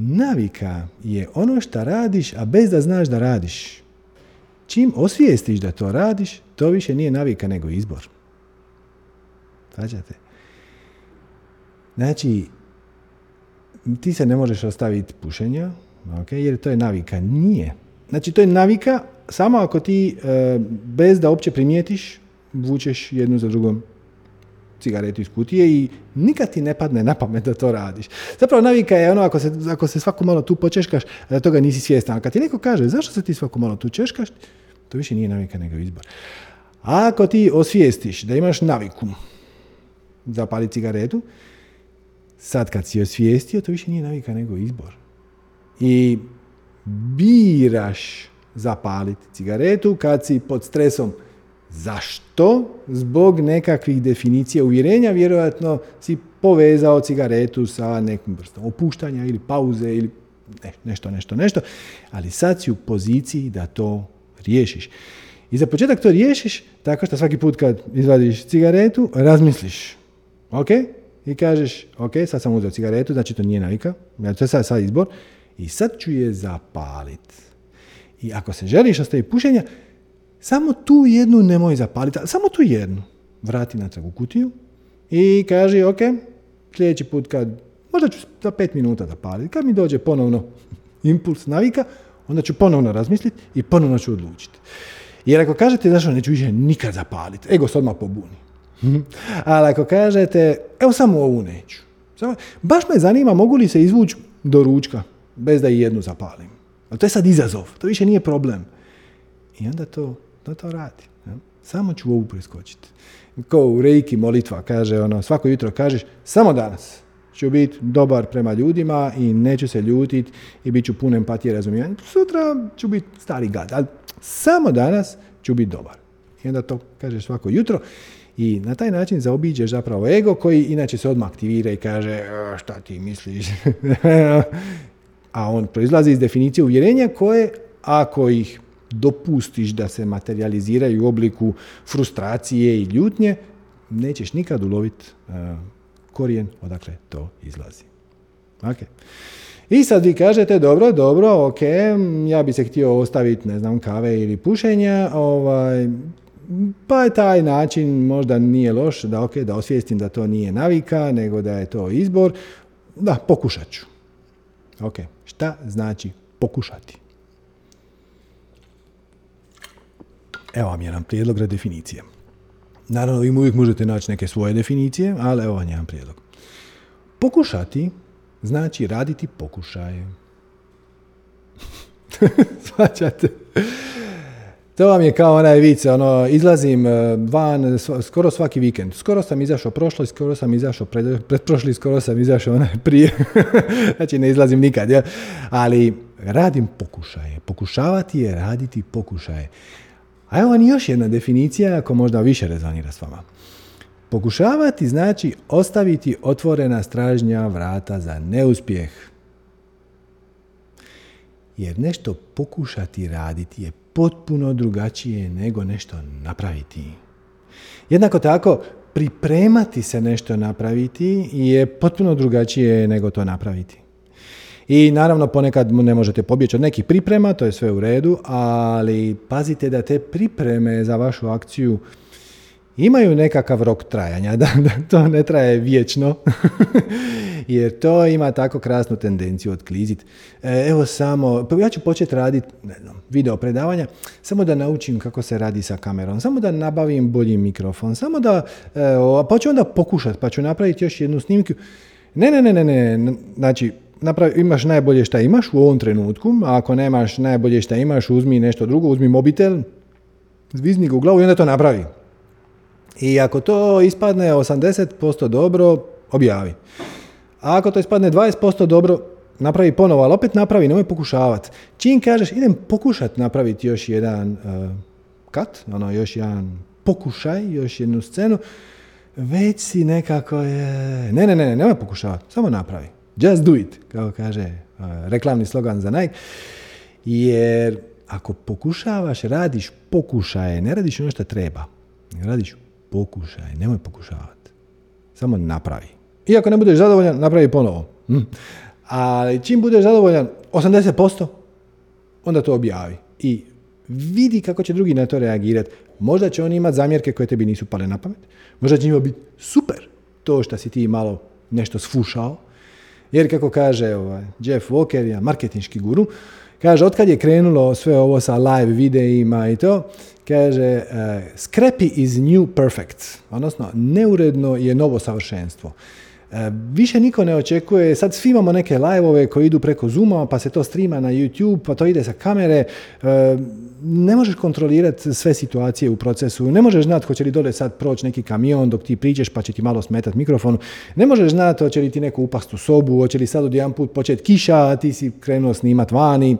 Navika je ono što radiš, a bez da znaš da radiš. Čim osvijestiš da to radiš, to više nije navika nego izbor. Svađate? Znači, ti se ne možeš ostaviti pušenja, okay, jer to je navika. Nije. Znači, to je navika samo ako ti e, bez da uopće primijetiš, vučeš jednu za drugom cigaretu iz kutije i nikad ti ne padne na pamet da to radiš. Zapravo navika je ono ako se, ako se svako malo tu počeškaš, da toga nisi svjestan. A kad ti neko kaže zašto se ti svako malo tu češkaš, to više nije navika nego izbor. A ako ti osvijestiš da imaš naviku da pali cigaretu, sad kad si osvijestio, to više nije navika nego izbor. i biraš zapaliti cigaretu kad si pod stresom. Zašto? Zbog nekakvih definicija uvjerenja, vjerojatno si povezao cigaretu sa nekim vrstom opuštanja ili pauze ili nešto, nešto, nešto, ali sad si u poziciji da to riješiš. I za početak to riješiš tako što svaki put kad izvadiš cigaretu, razmisliš, ok, i kažeš, ok, sad sam uzeo cigaretu, znači to nije navika, to je sad, sad izbor, i sad ću je zapaliti. I ako se želiš ostaviti pušenja, samo tu jednu nemoj zapaliti, samo tu jednu. Vrati natrag u kutiju i kaži, ok, sljedeći put kad, možda ću za pet minuta zapaliti, kad mi dođe ponovno impuls navika, onda ću ponovno razmisliti i ponovno ću odlučiti. Jer ako kažete, znaš, neću više nikad zapaliti, ego se odmah pobuni. Ali ako kažete, evo samo ovu neću. Baš me zanima mogu li se izvući do ručka bez da i jednu zapalim. Ali to je sad izazov, to više nije problem. I onda to, to, to radi. Samo ću ovu preskočiti. Ko u reiki molitva kaže, ono, svako jutro kažeš, samo danas ću biti dobar prema ljudima i neću se ljutiti i bit ću pun empatije i razumijevanja. Sutra ću biti stari gad, ali samo danas ću biti dobar. I onda to kažeš svako jutro i na taj način zaobiđeš zapravo ego koji inače se odmah aktivira i kaže šta ti misliš? A on proizlazi iz definicije uvjerenja koje, ako ih dopustiš da se materializiraju u obliku frustracije i ljutnje, nećeš nikad uloviti uh, korijen odakle to izlazi. Okay. I sad vi kažete, dobro, dobro, ok, ja bi se htio ostaviti, ne znam, kave ili pušenja, ovaj, pa je taj način možda nije loš, da ok, da osvijestim da to nije navika, nego da je to izbor, da, pokušat ću. Ok, šta znači pokušati? Evo vam jedan prijedlog redefinicije. Naravno, vi uvijek možete naći neke svoje definicije, ali evo vam jedan prijedlog. Pokušati znači raditi pokušaje. Svaćate? To vam je kao onaj vic, ono, izlazim e, van skoro svaki vikend. Skoro sam izašao prošlo, skoro sam izašao pred, pretprošli, skoro sam izašao onaj prije. znači ne izlazim nikad, ja. Ali radim pokušaje. Pokušavati je raditi pokušaje. A evo vam još jedna definicija ako možda više rezonira s vama. Pokušavati znači ostaviti otvorena stražnja vrata za neuspjeh. Jer nešto pokušati raditi je potpuno drugačije nego nešto napraviti. Jednako tako, pripremati se nešto napraviti je potpuno drugačije nego to napraviti. I naravno ponekad ne možete pobjeći od nekih priprema, to je sve u redu, ali pazite da te pripreme za vašu akciju imaju nekakav rok trajanja, da, da to ne traje vječno, jer to ima tako krasnu tendenciju otkliziti. E, evo samo, pa ja ću početi raditi video predavanja, samo da naučim kako se radi sa kamerom, samo da nabavim bolji mikrofon, samo da, evo, pa ću onda pokušati, pa ću napraviti još jednu snimku. Ne, ne, ne, ne, ne, znači, napravi, imaš najbolje šta imaš u ovom trenutku, a ako nemaš najbolje šta imaš, uzmi nešto drugo, uzmi mobitel, zvizni ga u glavu i onda to napravi. I ako to ispadne 80% dobro, objavi. A ako to ispadne 20% dobro, napravi ponovo, ali opet napravi, nemoj pokušavati. Čim kažeš, idem pokušat napraviti još jedan uh, kat, ono, još jedan pokušaj, još jednu scenu, već si nekako je... Ne, ne, ne, ne, nemoj pokušavati, samo napravi. Just do it, kao kaže uh, reklamni slogan za Nike. Jer ako pokušavaš, radiš pokušaje, ne radiš ono što treba, radiš pokušaj, nemoj pokušavati. Samo napravi. Iako ne budeš zadovoljan, napravi ponovo. Hm. Ali čim budeš zadovoljan 80%, onda to objavi. I vidi kako će drugi na to reagirati. Možda će oni imati zamjerke koje tebi nisu pale na pamet. Možda će njima biti super to što si ti malo nešto sfušao. Jer kako kaže ovaj, Jeff Walker, ja, marketinški guru, kaže, otkad je krenulo sve ovo sa live videima i to, Kaže, uh, scrappy is new perfect, odnosno neuredno je novo savršenstvo. E, više niko ne očekuje, sad svi imamo neke live koji idu preko Zooma, pa se to streama na YouTube, pa to ide sa kamere. E, ne možeš kontrolirati sve situacije u procesu, ne možeš znati hoće li dole sad proći neki kamion dok ti priđeš pa će ti malo smetat mikrofon, ne možeš znati hoće li ti neko upast u sobu, hoće li sad od jedan put početi kiša, a ti si krenuo snimat vani,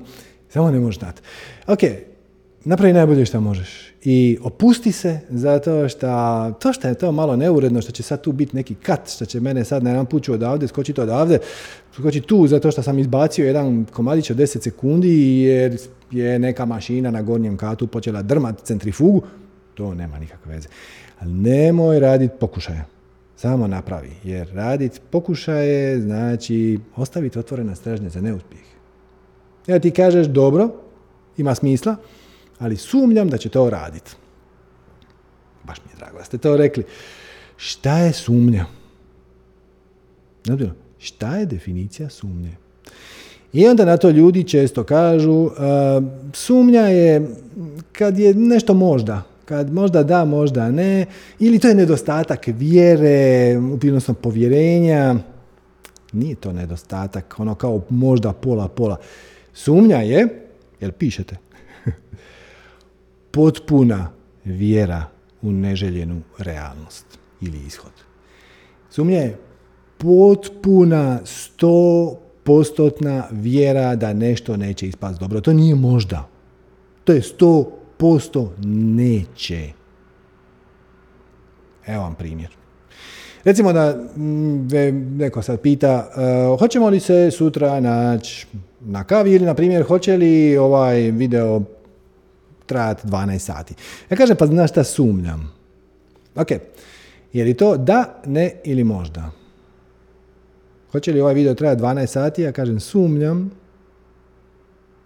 samo ne možeš znati. Ok, napravi najbolje što možeš i opusti se zato što to što je to malo neuredno, što će sad tu biti neki kat, što će mene sad na jedan put odavde, skočiti odavde, skoči tu zato što sam izbacio jedan komadić od 10 sekundi jer je neka mašina na gornjem katu počela drmat centrifugu, to nema nikakve veze. Ali nemoj raditi pokušaje. Samo napravi. Jer raditi pokušaje znači ostaviti otvorena stražnje za neuspjeh. Ja ti kažeš dobro, ima smisla, ali sumnjam da će to raditi. Baš mi je drago da ste to rekli. Šta je sumnja? Šta je definicija sumnje? I onda na to ljudi često kažu, sumnja je kad je nešto možda, kad možda da, možda ne, ili to je nedostatak vjere, odnosno povjerenja, nije to nedostatak, ono kao možda pola pola. Sumnja je, jel pišete, potpuna vjera u neželjenu realnost ili ishod. Sumnja je potpuna sto postotna vjera da nešto neće ispast dobro. To nije možda. To je sto posto neće. Evo vam primjer. Recimo da mm, neko sad pita, uh, hoćemo li se sutra naći na kavi ili, na primjer, hoće li ovaj video trajati 12 sati. Ja kažem, pa znaš šta sumnjam. Ok, je li to da, ne ili možda? Hoće li ovaj video trajati 12 sati? Ja kažem, sumnjam.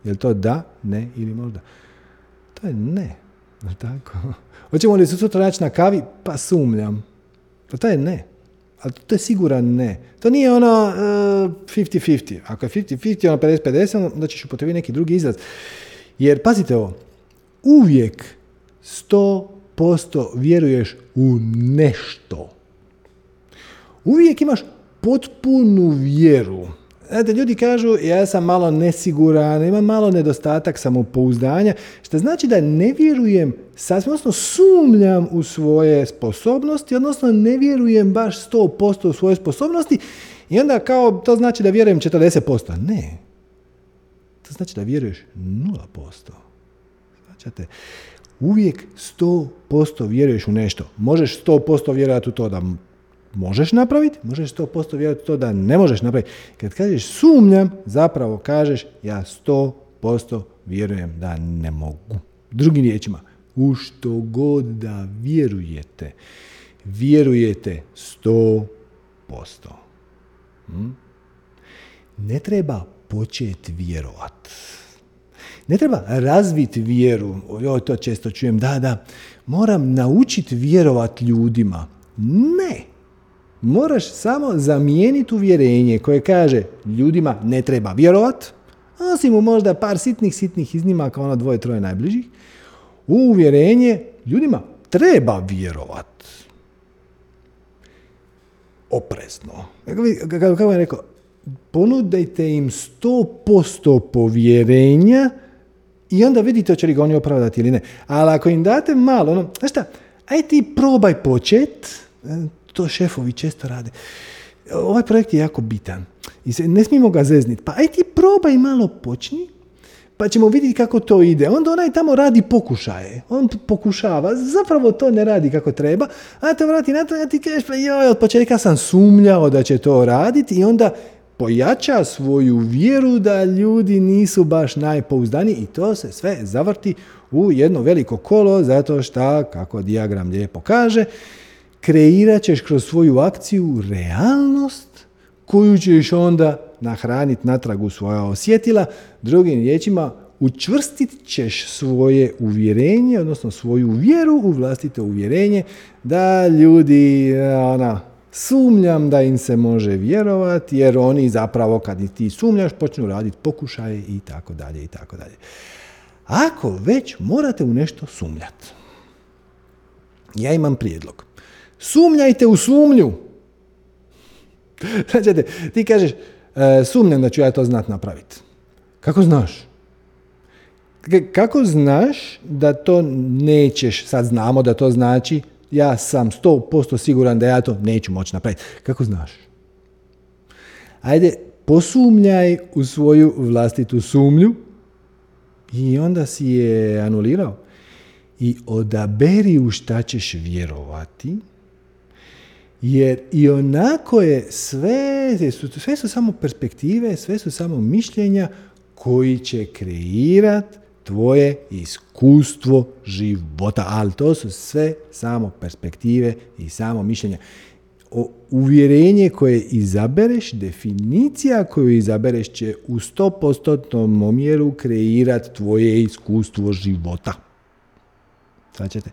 Je li to da, ne ili možda? To je ne. Tako. Hoćemo li se sutra naći na kavi? Pa sumnjam. Pa to je ne. Ali to je siguran ne. To nije ono 50-50. Uh, Ako je 50-50, ono 50-50, onda ćeš upotrebiti neki drugi izraz. Jer, pazite ovo, uvijek 100% vjeruješ u nešto. Uvijek imaš potpunu vjeru. Znate, ljudi kažu, ja sam malo nesiguran, imam malo nedostatak samopouzdanja, što znači da ne vjerujem sasvim, odnosno sumnjam u svoje sposobnosti, odnosno ne vjerujem baš 100% u svoje sposobnosti i onda kao to znači da vjerujem 40%. Ne. To znači da vjeruješ 0%. Znači, uvijek 100% vjeruješ u nešto. Možeš 100% vjerovati u to da možeš napraviti, možeš 100% vjerovati u to da ne možeš napraviti. Kad kažeš sumnjam, zapravo kažeš ja 100% vjerujem da ne mogu. Drugim riječima, u što god da vjerujete, vjerujete 100%. Hm? Ne treba početi vjerovat. Ne treba razviti vjeru, joj to često čujem, da, da, moram naučiti vjerovat ljudima. Ne, moraš samo zamijeniti uvjerenje koje kaže ljudima ne treba vjerovat, osim u možda par sitnih, sitnih iznimaka, ono dvoje, troje najbližih, u uvjerenje ljudima treba vjerovat. Opresno. Kako je rekao, ponudajte im 100% povjerenja i onda vidite hoće li ga oni opravdati ili ne. Ali ako im date malo, ono, znaš šta, aj ti probaj počet, e, to šefovi često rade. Ovaj projekt je jako bitan i se, ne smijemo ga zezniti. Pa aj ti probaj malo počni, pa ćemo vidjeti kako to ide. Onda onaj tamo radi pokušaje. On pokušava, zapravo to ne radi kako treba, a te vrati na to, ja ti kažeš, pa joj, od početka sam sumnjao da će to raditi i onda pojača svoju vjeru da ljudi nisu baš najpouzdaniji i to se sve zavrti u jedno veliko kolo zato što, kako dijagram lijepo kaže, kreirat ćeš kroz svoju akciju realnost koju ćeš onda nahraniti natrag u svoja osjetila. Drugim riječima, učvrstit ćeš svoje uvjerenje, odnosno svoju vjeru u vlastito uvjerenje da ljudi, ona, Sumnjam da im se može vjerovati jer oni zapravo kad ti sumnjaš počnu raditi pokušaje i tako dalje i tako dalje. Ako već morate u nešto sumnjati, ja imam prijedlog. Sumnjajte u sumnju. Znači, ti kažeš, e, sumnjam da ću ja to znat napraviti. Kako znaš? Kako znaš da to nećeš, sad znamo da to znači, ja sam 100% siguran da ja to neću moći napraviti. Kako znaš? Ajde, posumnjaj u svoju vlastitu sumnju i onda si je anulirao. I odaberi u šta ćeš vjerovati, jer i onako je sve, sve su samo perspektive, sve su samo mišljenja koji će kreirati tvoje iskustvo života. Ali to su sve samo perspektive i samo mišljenja. O, uvjerenje koje izabereš, definicija koju izabereš će u 100% omjeru kreirati tvoje iskustvo života. Sad ćete.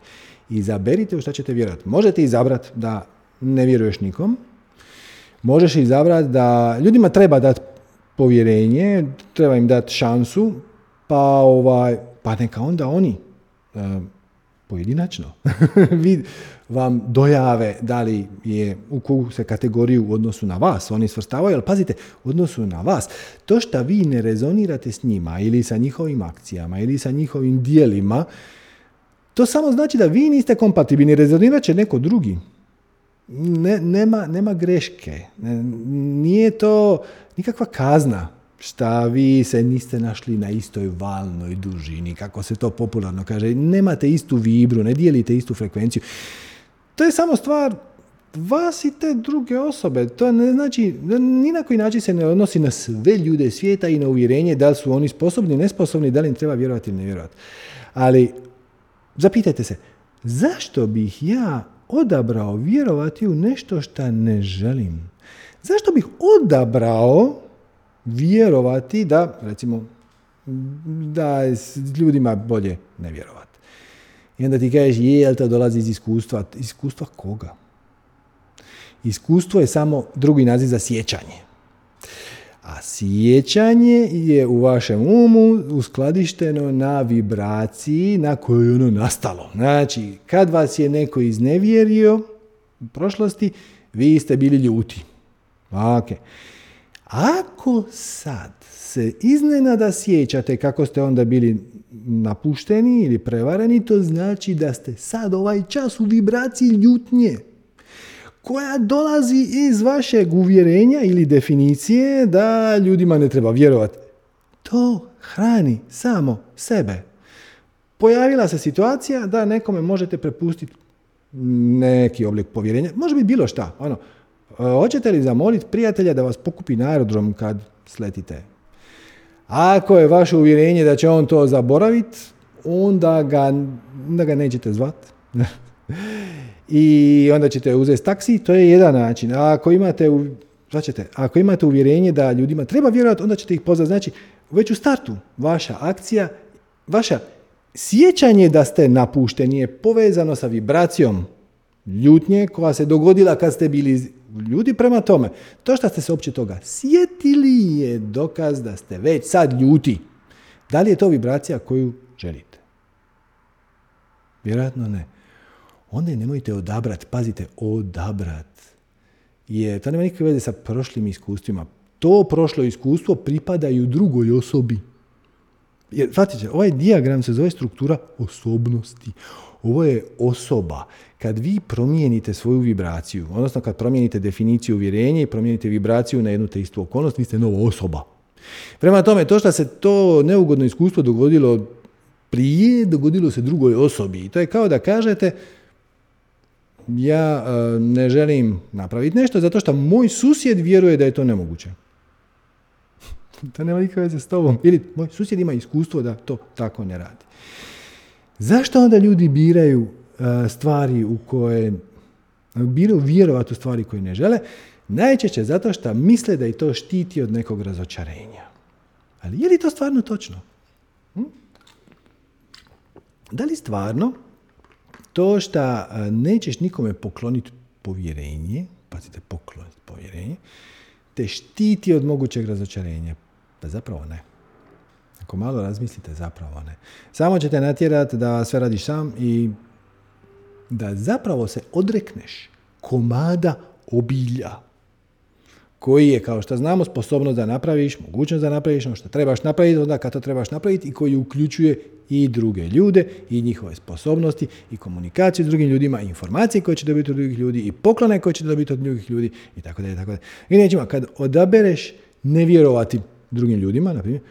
Izaberite u šta ćete vjerovati. Možete izabrati da ne vjeruješ nikom. Možeš izabrati da ljudima treba dati povjerenje, treba im dati šansu, pa, ovaj, pa neka onda oni pojedinačno vam dojave da li je u koju se kategoriju u odnosu na vas oni svrstavaju, ali pazite, u odnosu na vas. To što vi ne rezonirate s njima ili sa njihovim akcijama ili sa njihovim dijelima, to samo znači da vi niste kompatibilni, rezonirat će neko drugi. Ne, nema, nema greške. Nije to nikakva kazna šta vi se niste našli na istoj valnoj dužini, kako se to popularno kaže. Nemate istu vibru, ne dijelite istu frekvenciju. To je samo stvar vas i te druge osobe. To ne znači, ni na koji način se ne odnosi na sve ljude svijeta i na uvjerenje da li su oni sposobni, nesposobni, da li im treba vjerovati ili ne vjerovati. Ali zapitajte se, zašto bih ja odabrao vjerovati u nešto što ne želim? Zašto bih odabrao vjerovati da, recimo, da je ljudima bolje ne vjerovati? I onda ti kažeš, je, jel to dolazi iz iskustva? Iskustva koga? Iskustvo je samo drugi naziv za sjećanje. A sjećanje je u vašem umu uskladišteno na vibraciji na kojoj je ono nastalo. Znači, kad vas je neko iznevjerio u prošlosti, vi ste bili ljuti. Ok. Ako sad se iznenada sjećate kako ste onda bili napušteni ili prevareni, to znači da ste sad ovaj čas u vibraciji ljutnje koja dolazi iz vašeg uvjerenja ili definicije da ljudima ne treba vjerovati. To hrani samo sebe. Pojavila se situacija da nekome možete prepustiti neki oblik povjerenja. Može biti bilo šta. Ono, hoćete li zamoliti prijatelja da vas pokupi na aerodrom kad sletite? Ako je vaše uvjerenje da će on to zaboraviti, onda ga, onda ga nećete zvati. i onda ćete uzeti taksi, to je jedan način. A ako imate, ćete, ako imate uvjerenje da ljudima treba vjerovati, onda ćete ih pozvati. Znači, već u startu vaša akcija, vaša sjećanje da ste napušteni je povezano sa vibracijom ljutnje koja se dogodila kad ste bili ljudi prema tome. To što ste se uopće toga sjetili je dokaz da ste već sad ljuti. Da li je to vibracija koju želite? Vjerojatno ne onda nemojte odabrat, pazite, odabrat. Je, to nema nikakve veze sa prošlim iskustvima. To prošlo iskustvo pripada i u drugoj osobi. Jer, shvatite, ovaj diagram se zove struktura osobnosti. Ovo je osoba. Kad vi promijenite svoju vibraciju, odnosno kad promijenite definiciju uvjerenja i promijenite vibraciju na jednu te istu okolnost, vi ste nova osoba. Prema tome, to što se to neugodno iskustvo dogodilo prije, dogodilo se drugoj osobi. I to je kao da kažete, ja e, ne želim napraviti nešto zato što moj susjed vjeruje da je to nemoguće. to nema nikakve veze s tobom. Ili moj susjed ima iskustvo da to tako ne radi. Zašto onda ljudi biraju e, stvari u koje biraju vjerovati u stvari koje ne žele? Najčešće zato što misle da i to štiti od nekog razočarenja. Ali je li to stvarno točno? Hm? Da li stvarno to što nećeš nikome pokloniti povjerenje, pazite, pokloniti povjerenje, te štiti od mogućeg razočarenja. Pa zapravo ne. Ako malo razmislite, zapravo ne. Samo ćete natjerati da sve radiš sam i da zapravo se odrekneš komada obilja koji je, kao što znamo, sposobnost da napraviš, mogućnost da napraviš ono što trebaš napraviti, onda kad to trebaš napraviti i koji uključuje i druge ljude i njihove sposobnosti i komunikaciju s drugim ljudima i informacije koje će dobiti od drugih ljudi i poklone koje će dobiti od drugih ljudi i tako dalje, tako. I nećemo, kad odabereš ne vjerovati drugim ljudima, na primjer,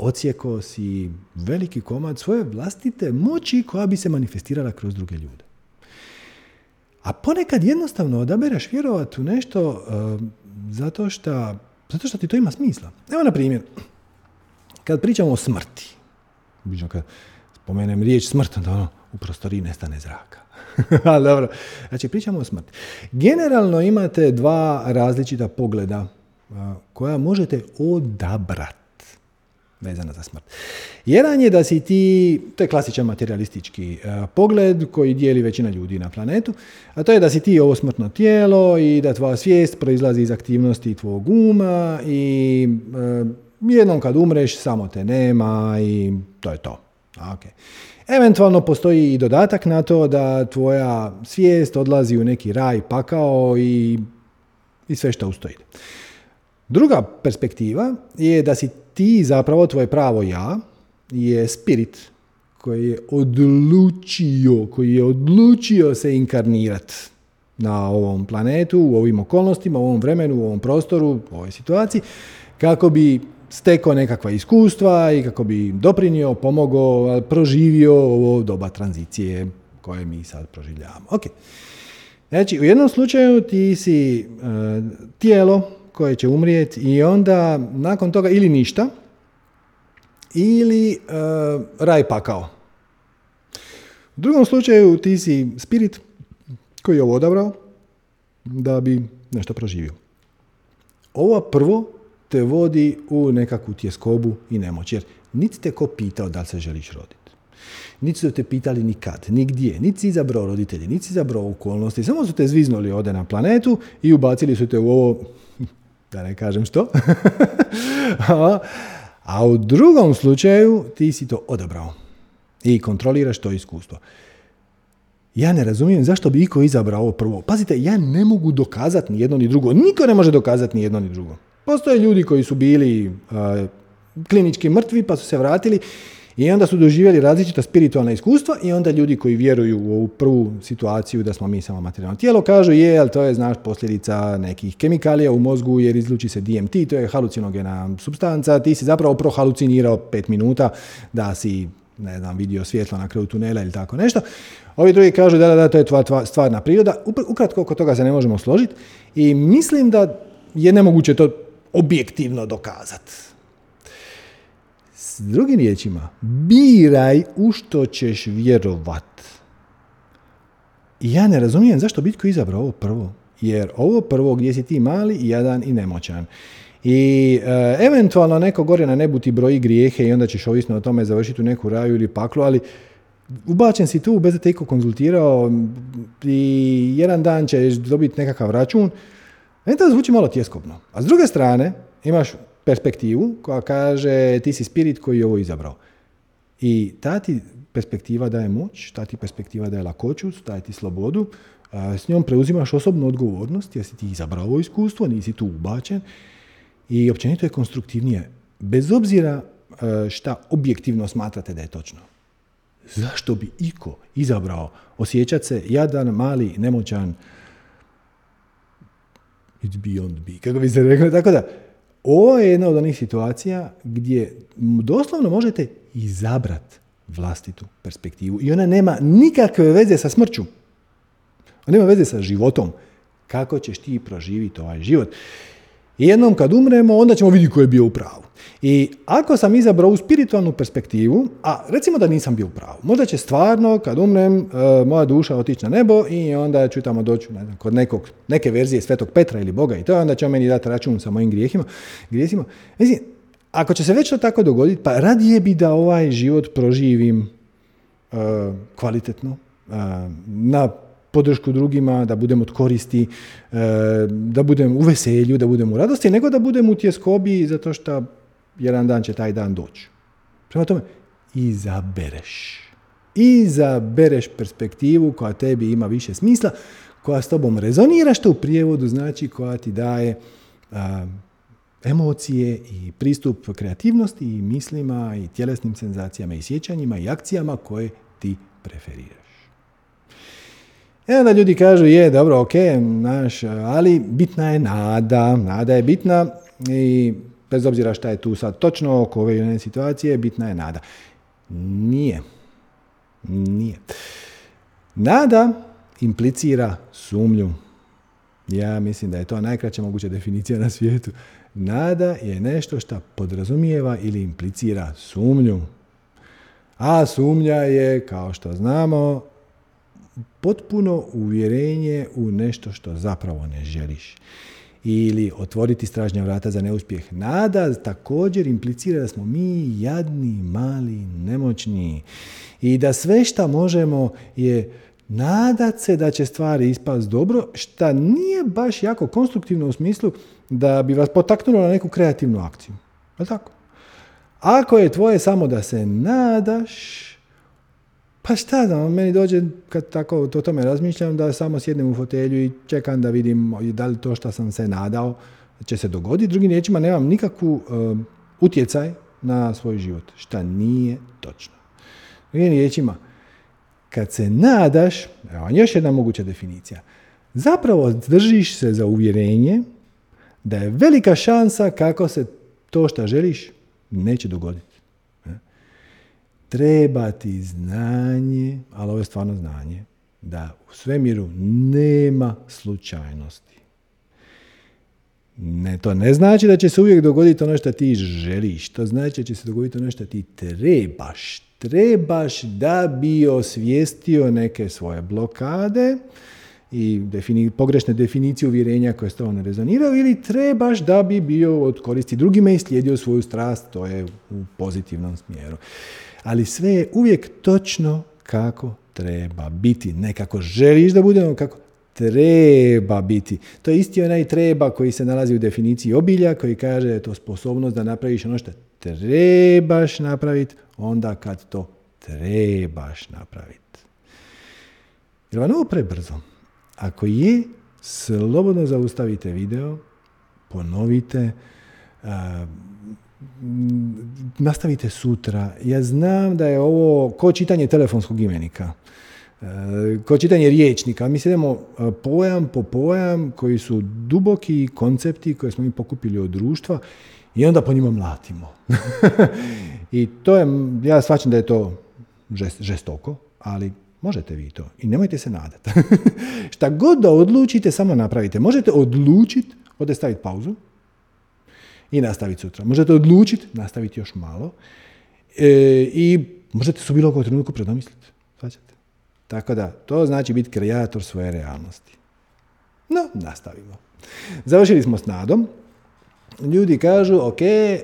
ocijeko si veliki komad svoje vlastite moći koja bi se manifestirala kroz druge ljude. A ponekad jednostavno odabereš vjerovati u nešto uh, zato što zato što ti to ima smisla. Evo na primjer, kad pričamo o smrti, obično kad spomenem riječ smrt, onda ono, u prostoriji nestane zraka. Ali dobro, znači pričamo o smrti. Generalno imate dva različita pogleda koja možete odabrati vezana za smrt. Jedan je da si ti, to je klasičan materialistički pogled koji dijeli većina ljudi na planetu, a to je da si ti ovo smrtno tijelo i da tvoja svijest proizlazi iz aktivnosti tvog uma i jednom kad umreš samo te nema i to je to. Okay. Eventualno postoji i dodatak na to da tvoja svijest odlazi u neki raj pakao i, i sve što ustoji. Druga perspektiva je da si ti zapravo tvoje pravo ja je spirit koji je odlučio, koji je odlučio se inkarnirati na ovom planetu, u ovim okolnostima, u ovom vremenu, u ovom prostoru, u ovoj situaciji, kako bi stekao nekakva iskustva i kako bi doprinio, pomogao, proživio ovo doba tranzicije koje mi sad proživljavamo. Ok. Znači, u jednom slučaju ti si uh, tijelo koje će umrijeti i onda nakon toga ili ništa, ili uh, raj pakao. U drugom slučaju ti si spirit koji je ovo odabrao da bi nešto proživio. Ovo prvo te vodi u nekakvu tjeskobu i nemoć. Jer niti te ko pitao da li se želiš roditi. Niti su te pitali nikad, nigdje, niti si izabrao roditelji, niti si izabrao okolnosti. Samo su te zviznuli ode na planetu i ubacili su te u ovo, da ne kažem što. A u drugom slučaju ti si to odabrao i kontroliraš to iskustvo. Ja ne razumijem zašto bi iko izabrao ovo prvo. Pazite, ja ne mogu dokazati ni jedno ni drugo. Niko ne može dokazati ni jedno ni drugo. Postoje ljudi koji su bili klinički mrtvi pa su se vratili i onda su doživjeli različita spiritualna iskustva i onda ljudi koji vjeruju u ovu prvu situaciju da smo mi samo materijalno tijelo kažu je, ali to je znaš posljedica nekih kemikalija u mozgu jer izluči se DMT, to je halucinogena substanca, ti si zapravo prohalucinirao pet minuta da si ne znam, vidio svjetlo na kraju tunela ili tako nešto. Ovi drugi kažu da, da, da, to je tvoja stvarna priroda. Ukratko, oko toga se ne možemo složiti i mislim da je nemoguće to objektivno dokazati. Drugim riječima, biraj u što ćeš vjerovat. I ja ne razumijem zašto bitko izabrao ovo prvo. Jer ovo prvo gdje si ti mali, jadan i nemoćan. I e, eventualno neko gore na nebu ti broji grijehe i onda ćeš ovisno o tome završiti u neku raju ili paklu, ali ubačen si tu bez da te iko konzultirao i jedan dan ćeš dobiti nekakav račun, meni to zvuči malo tjeskobno. A s druge strane, imaš perspektivu koja kaže ti si spirit koji je ovo izabrao. I ta ti perspektiva daje moć, ta ti perspektiva daje lakoću, daje ti slobodu, s njom preuzimaš osobnu odgovornost jer si ti izabrao ovo iskustvo, nisi tu ubačen i općenito je konstruktivnije. Bez obzira šta objektivno smatrate da je točno. Zašto bi iko izabrao osjećati se jadan, mali, nemoćan, it's beyond be, kako bi se rekli. Tako da, ovo je jedna od onih situacija gdje doslovno možete izabrati vlastitu perspektivu i ona nema nikakve veze sa smrću. Ona nema veze sa životom. Kako ćeš ti proživiti ovaj život? I jednom kad umremo, onda ćemo vidjeti ko je bio u pravu. I ako sam izabrao u spiritualnu perspektivu, a recimo da nisam bio u pravu, možda će stvarno kad umrem e, moja duša otići na nebo i onda ću tamo doći ne znam, kod nekog, neke verzije Svetog Petra ili Boga i to, onda će on meni dati račun sa mojim grijehima. grijesima. Mislim, ako će se već to tako dogoditi, pa radije bi da ovaj život proživim uh, kvalitetno, uh, na podršku drugima, da budem od koristi, e, da budem u veselju, da budem u radosti, nego da budem u tjeskobi zato što jedan dan će taj dan doći. Prema tome, izabereš. Izabereš perspektivu koja tebi ima više smisla, koja s tobom rezonira, što u prijevodu znači koja ti daje emocije i pristup kreativnosti i mislima i tjelesnim senzacijama i sjećanjima i akcijama koje ti preferiraš. I onda ljudi kažu, je, dobro, ok, naš, ali bitna je nada. Nada je bitna i bez obzira šta je tu sad točno oko ove situacije, bitna je nada. Nije. Nije. Nada implicira sumnju. Ja mislim da je to najkraća moguća definicija na svijetu. Nada je nešto što podrazumijeva ili implicira sumnju. A sumnja je, kao što znamo, potpuno uvjerenje u nešto što zapravo ne želiš. Ili otvoriti stražnja vrata za neuspjeh. Nada također implicira da smo mi jadni, mali, nemoćni. I da sve što možemo je nadat se da će stvari ispast dobro, što nije baš jako konstruktivno u smislu da bi vas potaknulo na neku kreativnu akciju. Je tako? Ako je tvoje samo da se nadaš, pa šta da, meni dođe kad tako o tome razmišljam da samo sjednem u fotelju i čekam da vidim da li to što sam se nadao će se dogoditi. Drugim riječima nemam nikakvu uh, utjecaj na svoj život, šta nije točno. Drugim riječima, kad se nadaš, evo još jedna moguća definicija, zapravo držiš se za uvjerenje da je velika šansa kako se to što želiš neće dogoditi. Treba ti znanje, ali ovo je stvarno znanje, da u svemiru nema slučajnosti. Ne, to ne znači da će se uvijek dogoditi ono što ti želiš. To znači da će se dogoditi ono što ti trebaš. Trebaš da bi osvijestio neke svoje blokade i defini, pogrešne definicije uvjerenja koje s tobom ne rezoniraju ili trebaš da bi bio od koristi drugima i slijedio svoju strast, to je u pozitivnom smjeru. Ali sve je uvijek točno kako treba biti. Ne kako želiš da bude, kako treba biti. To je isti onaj treba koji se nalazi u definiciji obilja, koji kaže da je to sposobnost da napraviš ono što trebaš napraviti onda kad to trebaš napraviti. Je vam ovo prebrzo? Ako je, slobodno zaustavite video, ponovite, nastavite sutra. Ja znam da je ovo ko čitanje telefonskog imenika, ko čitanje riječnika. Mi se idemo pojam po pojam koji su duboki koncepti koje smo mi pokupili od društva i onda po njima mlatimo. I to je, ja shvaćam da je to žestoko, ali Možete vi to. I nemojte se nadati. Šta god da odlučite, samo napravite. Možete odlučiti, ode staviti pauzu i nastaviti sutra. Možete odlučiti, nastaviti još malo e, i možete se u bilo trenutku predomisliti. Svaćate? Tako da, to znači biti kreator svoje realnosti. No, nastavimo. Završili smo s nadom. Ljudi kažu, ok, e,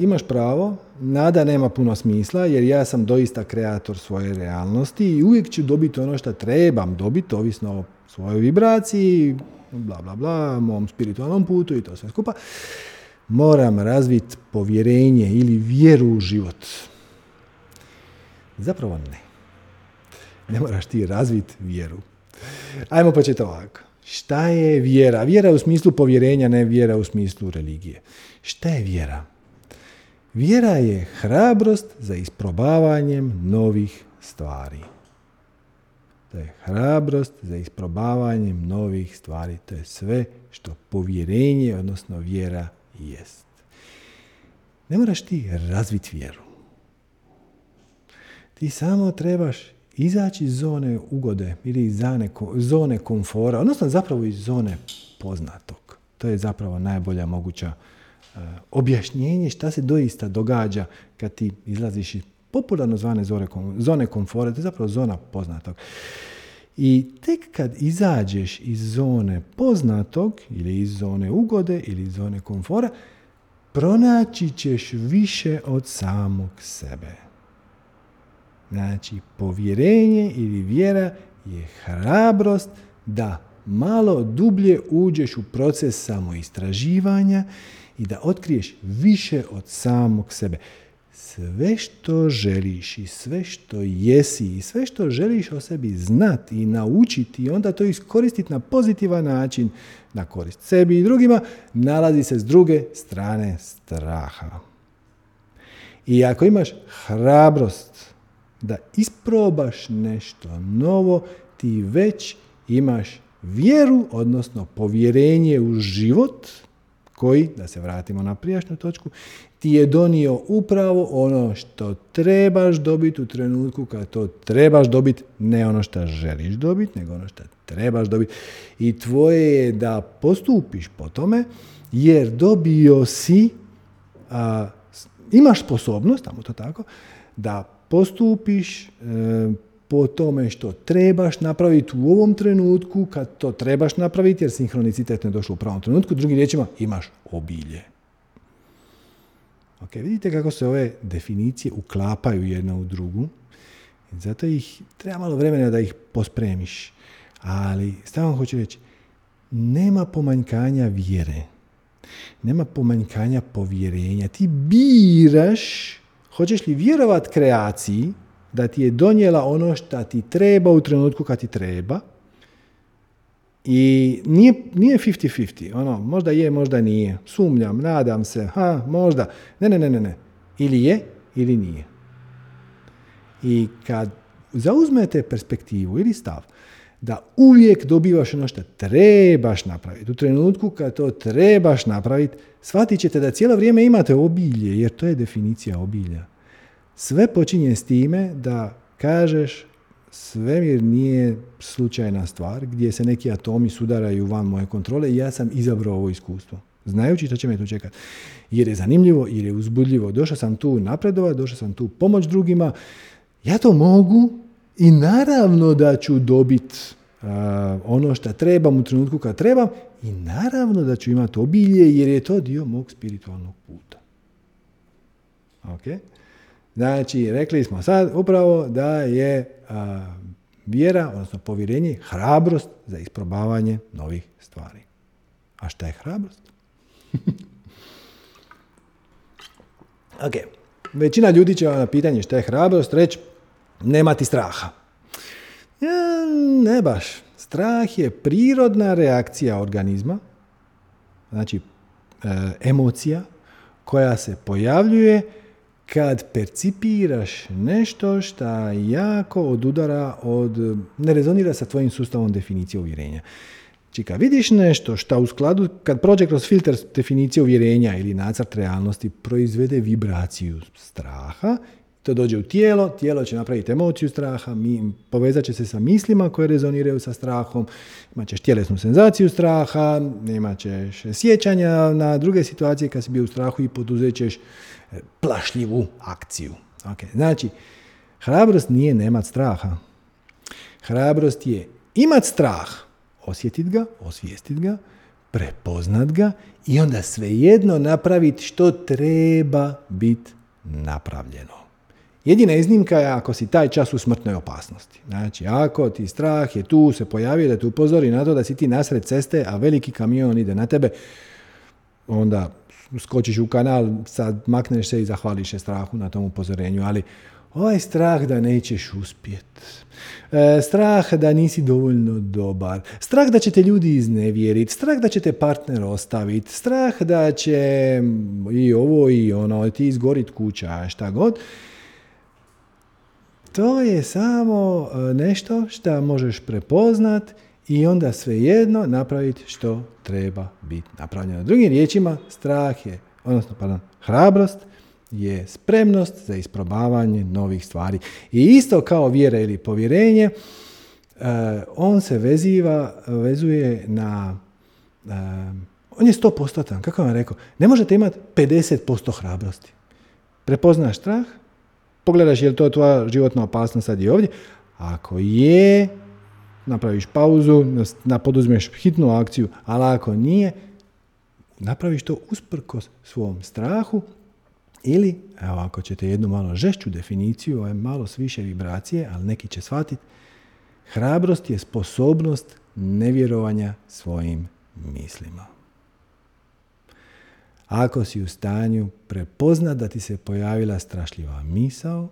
imaš pravo, nada nema puno smisla jer ja sam doista kreator svoje realnosti i uvijek ću dobiti ono što trebam dobiti, ovisno o svojoj vibraciji, bla bla bla, mom spiritualnom putu i to sve skupa. Moram razviti povjerenje ili vjeru u život. Zapravo ne. Ne moraš ti razviti vjeru. Ajmo početi ovako. Šta je vjera? Vjera u smislu povjerenja, ne vjera u smislu religije. Šta je vjera? Vjera je hrabrost za isprobavanjem novih stvari. To je hrabrost za isprobavanjem novih stvari. To je sve što povjerenje, odnosno vjera, jest. Ne moraš ti razviti vjeru. Ti samo trebaš izaći iz zone ugode ili iz zone komfora, odnosno zapravo iz zone poznatog. To je zapravo najbolja moguća Eh, objašnjenje šta se doista događa kad ti izlaziš iz popularno zvane zone komfora, to je zapravo zona poznatog. I tek kad izađeš iz zone poznatog ili iz zone ugode ili iz zone komfora, pronaći ćeš više od samog sebe. Znači, povjerenje ili vjera je hrabrost da malo dublje uđeš u proces samoistraživanja i da otkriješ više od samog sebe. Sve što želiš i sve što jesi i sve što želiš o sebi znati i naučiti i onda to iskoristiti na pozitivan način na korist sebi i drugima, nalazi se s druge strane straha. I ako imaš hrabrost da isprobaš nešto novo, ti već imaš vjeru, odnosno povjerenje u život, koji, da se vratimo na prijašnju točku, ti je donio upravo ono što trebaš dobiti u trenutku kad to trebaš dobiti, ne ono što želiš dobiti, nego ono što trebaš dobiti. I tvoje je da postupiš po tome, jer dobio si, a, imaš sposobnost, tamo to tako, da postupiš e, po tome što trebaš napraviti u ovom trenutku, kad to trebaš napraviti, jer sinhronicitet ne došlo u pravom trenutku, drugim riječima imaš obilje. Ok, vidite kako se ove definicije uklapaju jedna u drugu. Zato ih treba malo vremena da ih pospremiš. Ali, stavno hoću reći, nema pomanjkanja vjere. Nema pomanjkanja povjerenja. Ti biraš, hoćeš li vjerovat kreaciji, da ti je donijela ono što ti treba u trenutku kad ti treba, i nije, nije 50-50, ono, možda je, možda nije. Sumnjam, nadam se, ha, možda. Ne, ne, ne, ne, ne. Ili je, ili nije. I kad zauzmete perspektivu ili stav da uvijek dobivaš ono što trebaš napraviti, u trenutku kad to trebaš napraviti, shvatit ćete da cijelo vrijeme imate obilje, jer to je definicija obilja. Sve počinje s time da kažeš svemir nije slučajna stvar gdje se neki atomi sudaraju van moje kontrole i ja sam izabrao ovo iskustvo. Znajući što će me tu čekati. Jer je zanimljivo, jer je uzbudljivo. Došao sam tu napredovati, došao sam tu pomoć drugima. Ja to mogu i naravno da ću dobiti ono što trebam u trenutku kad trebam i naravno da ću imati obilje jer je to dio mog spiritualnog puta. Ok? Znači, rekli smo sad upravo da je vjera, odnosno povjerenje, hrabrost za isprobavanje novih stvari. A šta je hrabrost? ok, većina ljudi će vam na pitanje šta je hrabrost reći nemati straha. Ja, ne baš. Strah je prirodna reakcija organizma, znači e, emocija koja se pojavljuje kad percipiraš nešto što jako odudara od, ne rezonira sa tvojim sustavom definicije uvjerenja. Znači kad vidiš nešto što u skladu, kad prođe kroz filter definicije uvjerenja ili nacrt realnosti, proizvede vibraciju straha, to dođe u tijelo, tijelo će napraviti emociju straha, mi, povezat će se sa mislima koje rezoniraju sa strahom, imat ćeš tjelesnu senzaciju straha, imat ćeš sjećanja na druge situacije kad si bio u strahu i poduzet ćeš plašljivu akciju. Okay. Znači, hrabrost nije nemat straha. Hrabrost je imat strah, osjetit ga, osvijestit ga, prepoznat ga i onda svejedno napraviti što treba biti napravljeno. Jedina iznimka je ako si taj čas u smrtnoj opasnosti. Znači, ako ti strah je tu, se pojavio da te upozori na to da si ti nasred ceste, a veliki kamion ide na tebe, onda skočiš u kanal, sad makneš se i zahvališ se strahu na tom upozorenju, ali ovaj strah da nećeš uspjet, e, strah da nisi dovoljno dobar, strah da će te ljudi iznevjeriti, strah da će te partner ostaviti, strah da će i ovo i ono, ti izgorit kuća, šta god, to je samo e, nešto što možeš prepoznat i onda svejedno napraviti što treba biti napravljeno. Drugim riječima, strah je, odnosno, pardon, hrabrost je spremnost za isprobavanje novih stvari. I isto kao vjera ili povjerenje, uh, on se veziva, vezuje na, uh, on je 100%, kako vam rekao, ne možete imati 50% hrabrosti. Prepoznaš strah, pogledaš je li to tvoja životna opasnost sad i ovdje, ako je, napraviš pauzu, na poduzmeš hitnu akciju, ali ako nije, napraviš to usprkos svom strahu ili, evo ako ćete jednu malo žešću definiciju, ovaj malo s više vibracije, ali neki će shvatiti, hrabrost je sposobnost nevjerovanja svojim mislima. ako si u stanju prepoznat da ti se pojavila strašljiva misao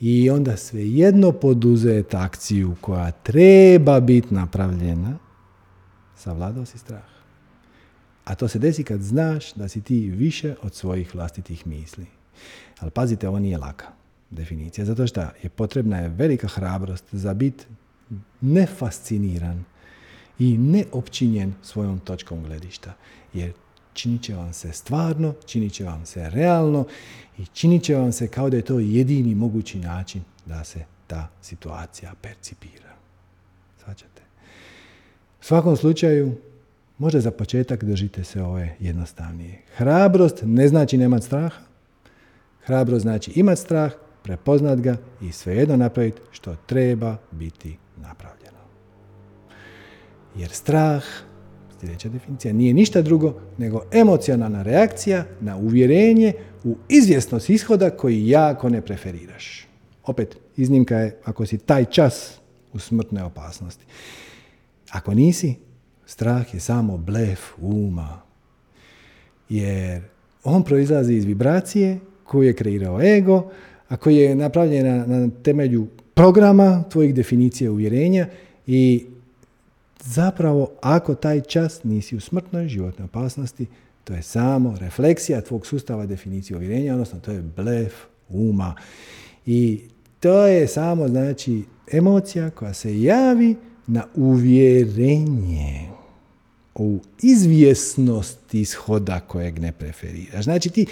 i onda svejedno poduzeti akciju koja treba biti napravljena, savladao si strah. A to se desi kad znaš da si ti više od svojih vlastitih misli. Ali pazite, ovo nije laka definicija, zato što je potrebna je velika hrabrost za bit nefasciniran i neopćinjen svojom točkom gledišta. Jer činit će vam se stvarno, činit će vam se realno i činit će vam se kao da je to jedini mogući način da se ta situacija percipira. Svačate. U svakom slučaju, možda za početak držite se ove jednostavnije. Hrabrost ne znači nemat straha. Hrabrost znači imat strah, prepoznat ga i svejedno napraviti što treba biti napravljeno. Jer strah, sljedeća definicija, nije ništa drugo nego emocionalna reakcija na uvjerenje u izvjesnost ishoda koji jako ne preferiraš. Opet, iznimka je ako si taj čas u smrtnoj opasnosti. Ako nisi, strah je samo blef uma. Jer on proizlazi iz vibracije koju je kreirao ego, a koji je napravljen na, temelju programa tvojih definicija uvjerenja i zapravo ako taj čas nisi u smrtnoj životnoj opasnosti, to je samo refleksija tvog sustava definicije uvjerenja, odnosno to je blef uma. I to je samo znači emocija koja se javi na uvjerenje u izvjesnost ishoda kojeg ne preferiraš. Znači ti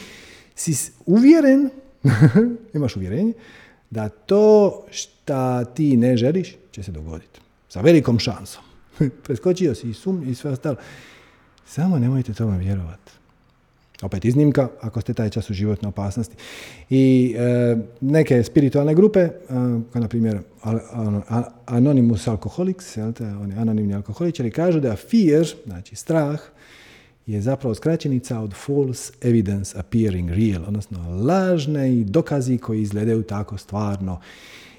si uvjeren imaš uvjerenje da to šta ti ne želiš će se dogoditi. Sa velikom šansom. Preskočio si i sum i sve ostalo. Samo nemojte tome vjerovati. Opet iznimka, ako ste taj čas u životnoj opasnosti. I e, neke spiritualne grupe, e, kao na primjer Anonymous Alcoholics, oni anonimni alkoholičari, kažu da fear, znači strah, je zapravo skraćenica od false evidence appearing real, odnosno lažne i dokazi koji izgledaju tako stvarno.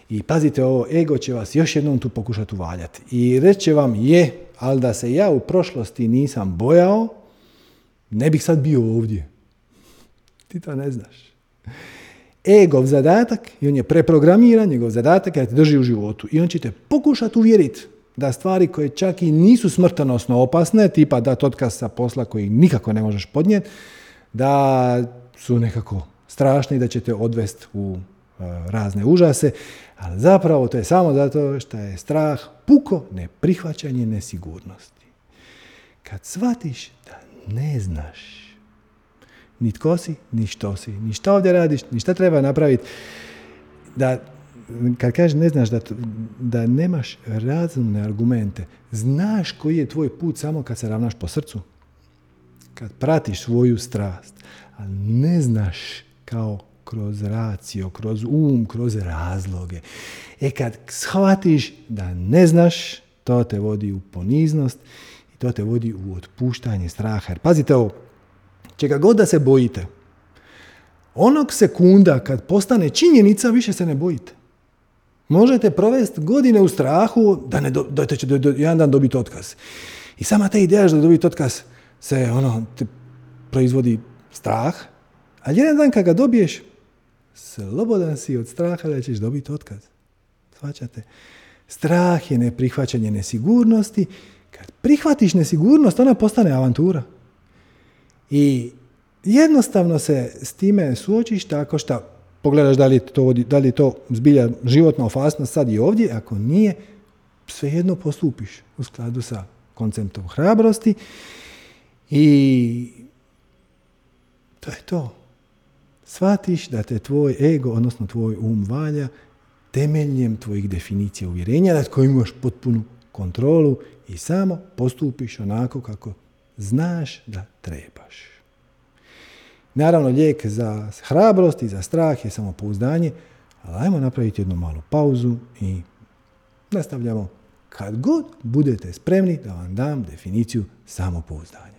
I pazite ovo, ego će vas još jednom tu pokušati uvaljati. I reće vam je, ali da se ja u prošlosti nisam bojao, ne bih sad bio ovdje. Ti to ne znaš. Egov zadatak, i on je preprogramiran, njegov zadatak je da te drži u životu. I on će te pokušati uvjeriti da stvari koje čak i nisu smrtonosno opasne, tipa da otkaz sa posla koji nikako ne možeš podnijeti, da su nekako strašni, da će te odvesti u e, razne užase, ali zapravo to je samo zato što je strah puko neprihvaćanje nesigurnosti. Kad shvatiš da ne znaš ni tko si, ni što si, ni što ovdje radiš, ni šta treba napraviti, da kad kažeš ne znaš da, da nemaš razumne argumente, znaš koji je tvoj put samo kad se ravnaš po srcu. Kad pratiš svoju strast, ali ne znaš kao kroz racio, kroz um, kroz razloge. E kad shvatiš da ne znaš, to te vodi u poniznost i to te vodi u otpuštanje straha. Jer pazite ovo, čega god da se bojite, onog sekunda kad postane činjenica, više se ne bojite. Možete provesti godine u strahu da, ne do, da će do, jedan dan dobiti otkaz. I sama ta ideja da dobiti otkaz se ono, te proizvodi strah, ali jedan dan kad ga dobiješ, slobodan si od straha da ćeš dobiti otkaz. Svačate? Strah je neprihvaćanje nesigurnosti. Kad prihvatiš nesigurnost, ona postane avantura. I jednostavno se s time suočiš tako što pogledaš da li, to, da li to zbilja životna opasnost sad i ovdje, ako nije, svejedno postupiš u skladu sa konceptom hrabrosti i to je to. Shvatiš da te tvoj ego, odnosno tvoj um valja temeljem tvojih definicija uvjerenja nad kojim imaš potpunu kontrolu i samo postupiš onako kako znaš da trebaš. Naravno, lijek za hrabrost i za strah je samopouzdanje, ali ajmo napraviti jednu malu pauzu i nastavljamo kad god budete spremni da vam dam definiciju samopouzdanja.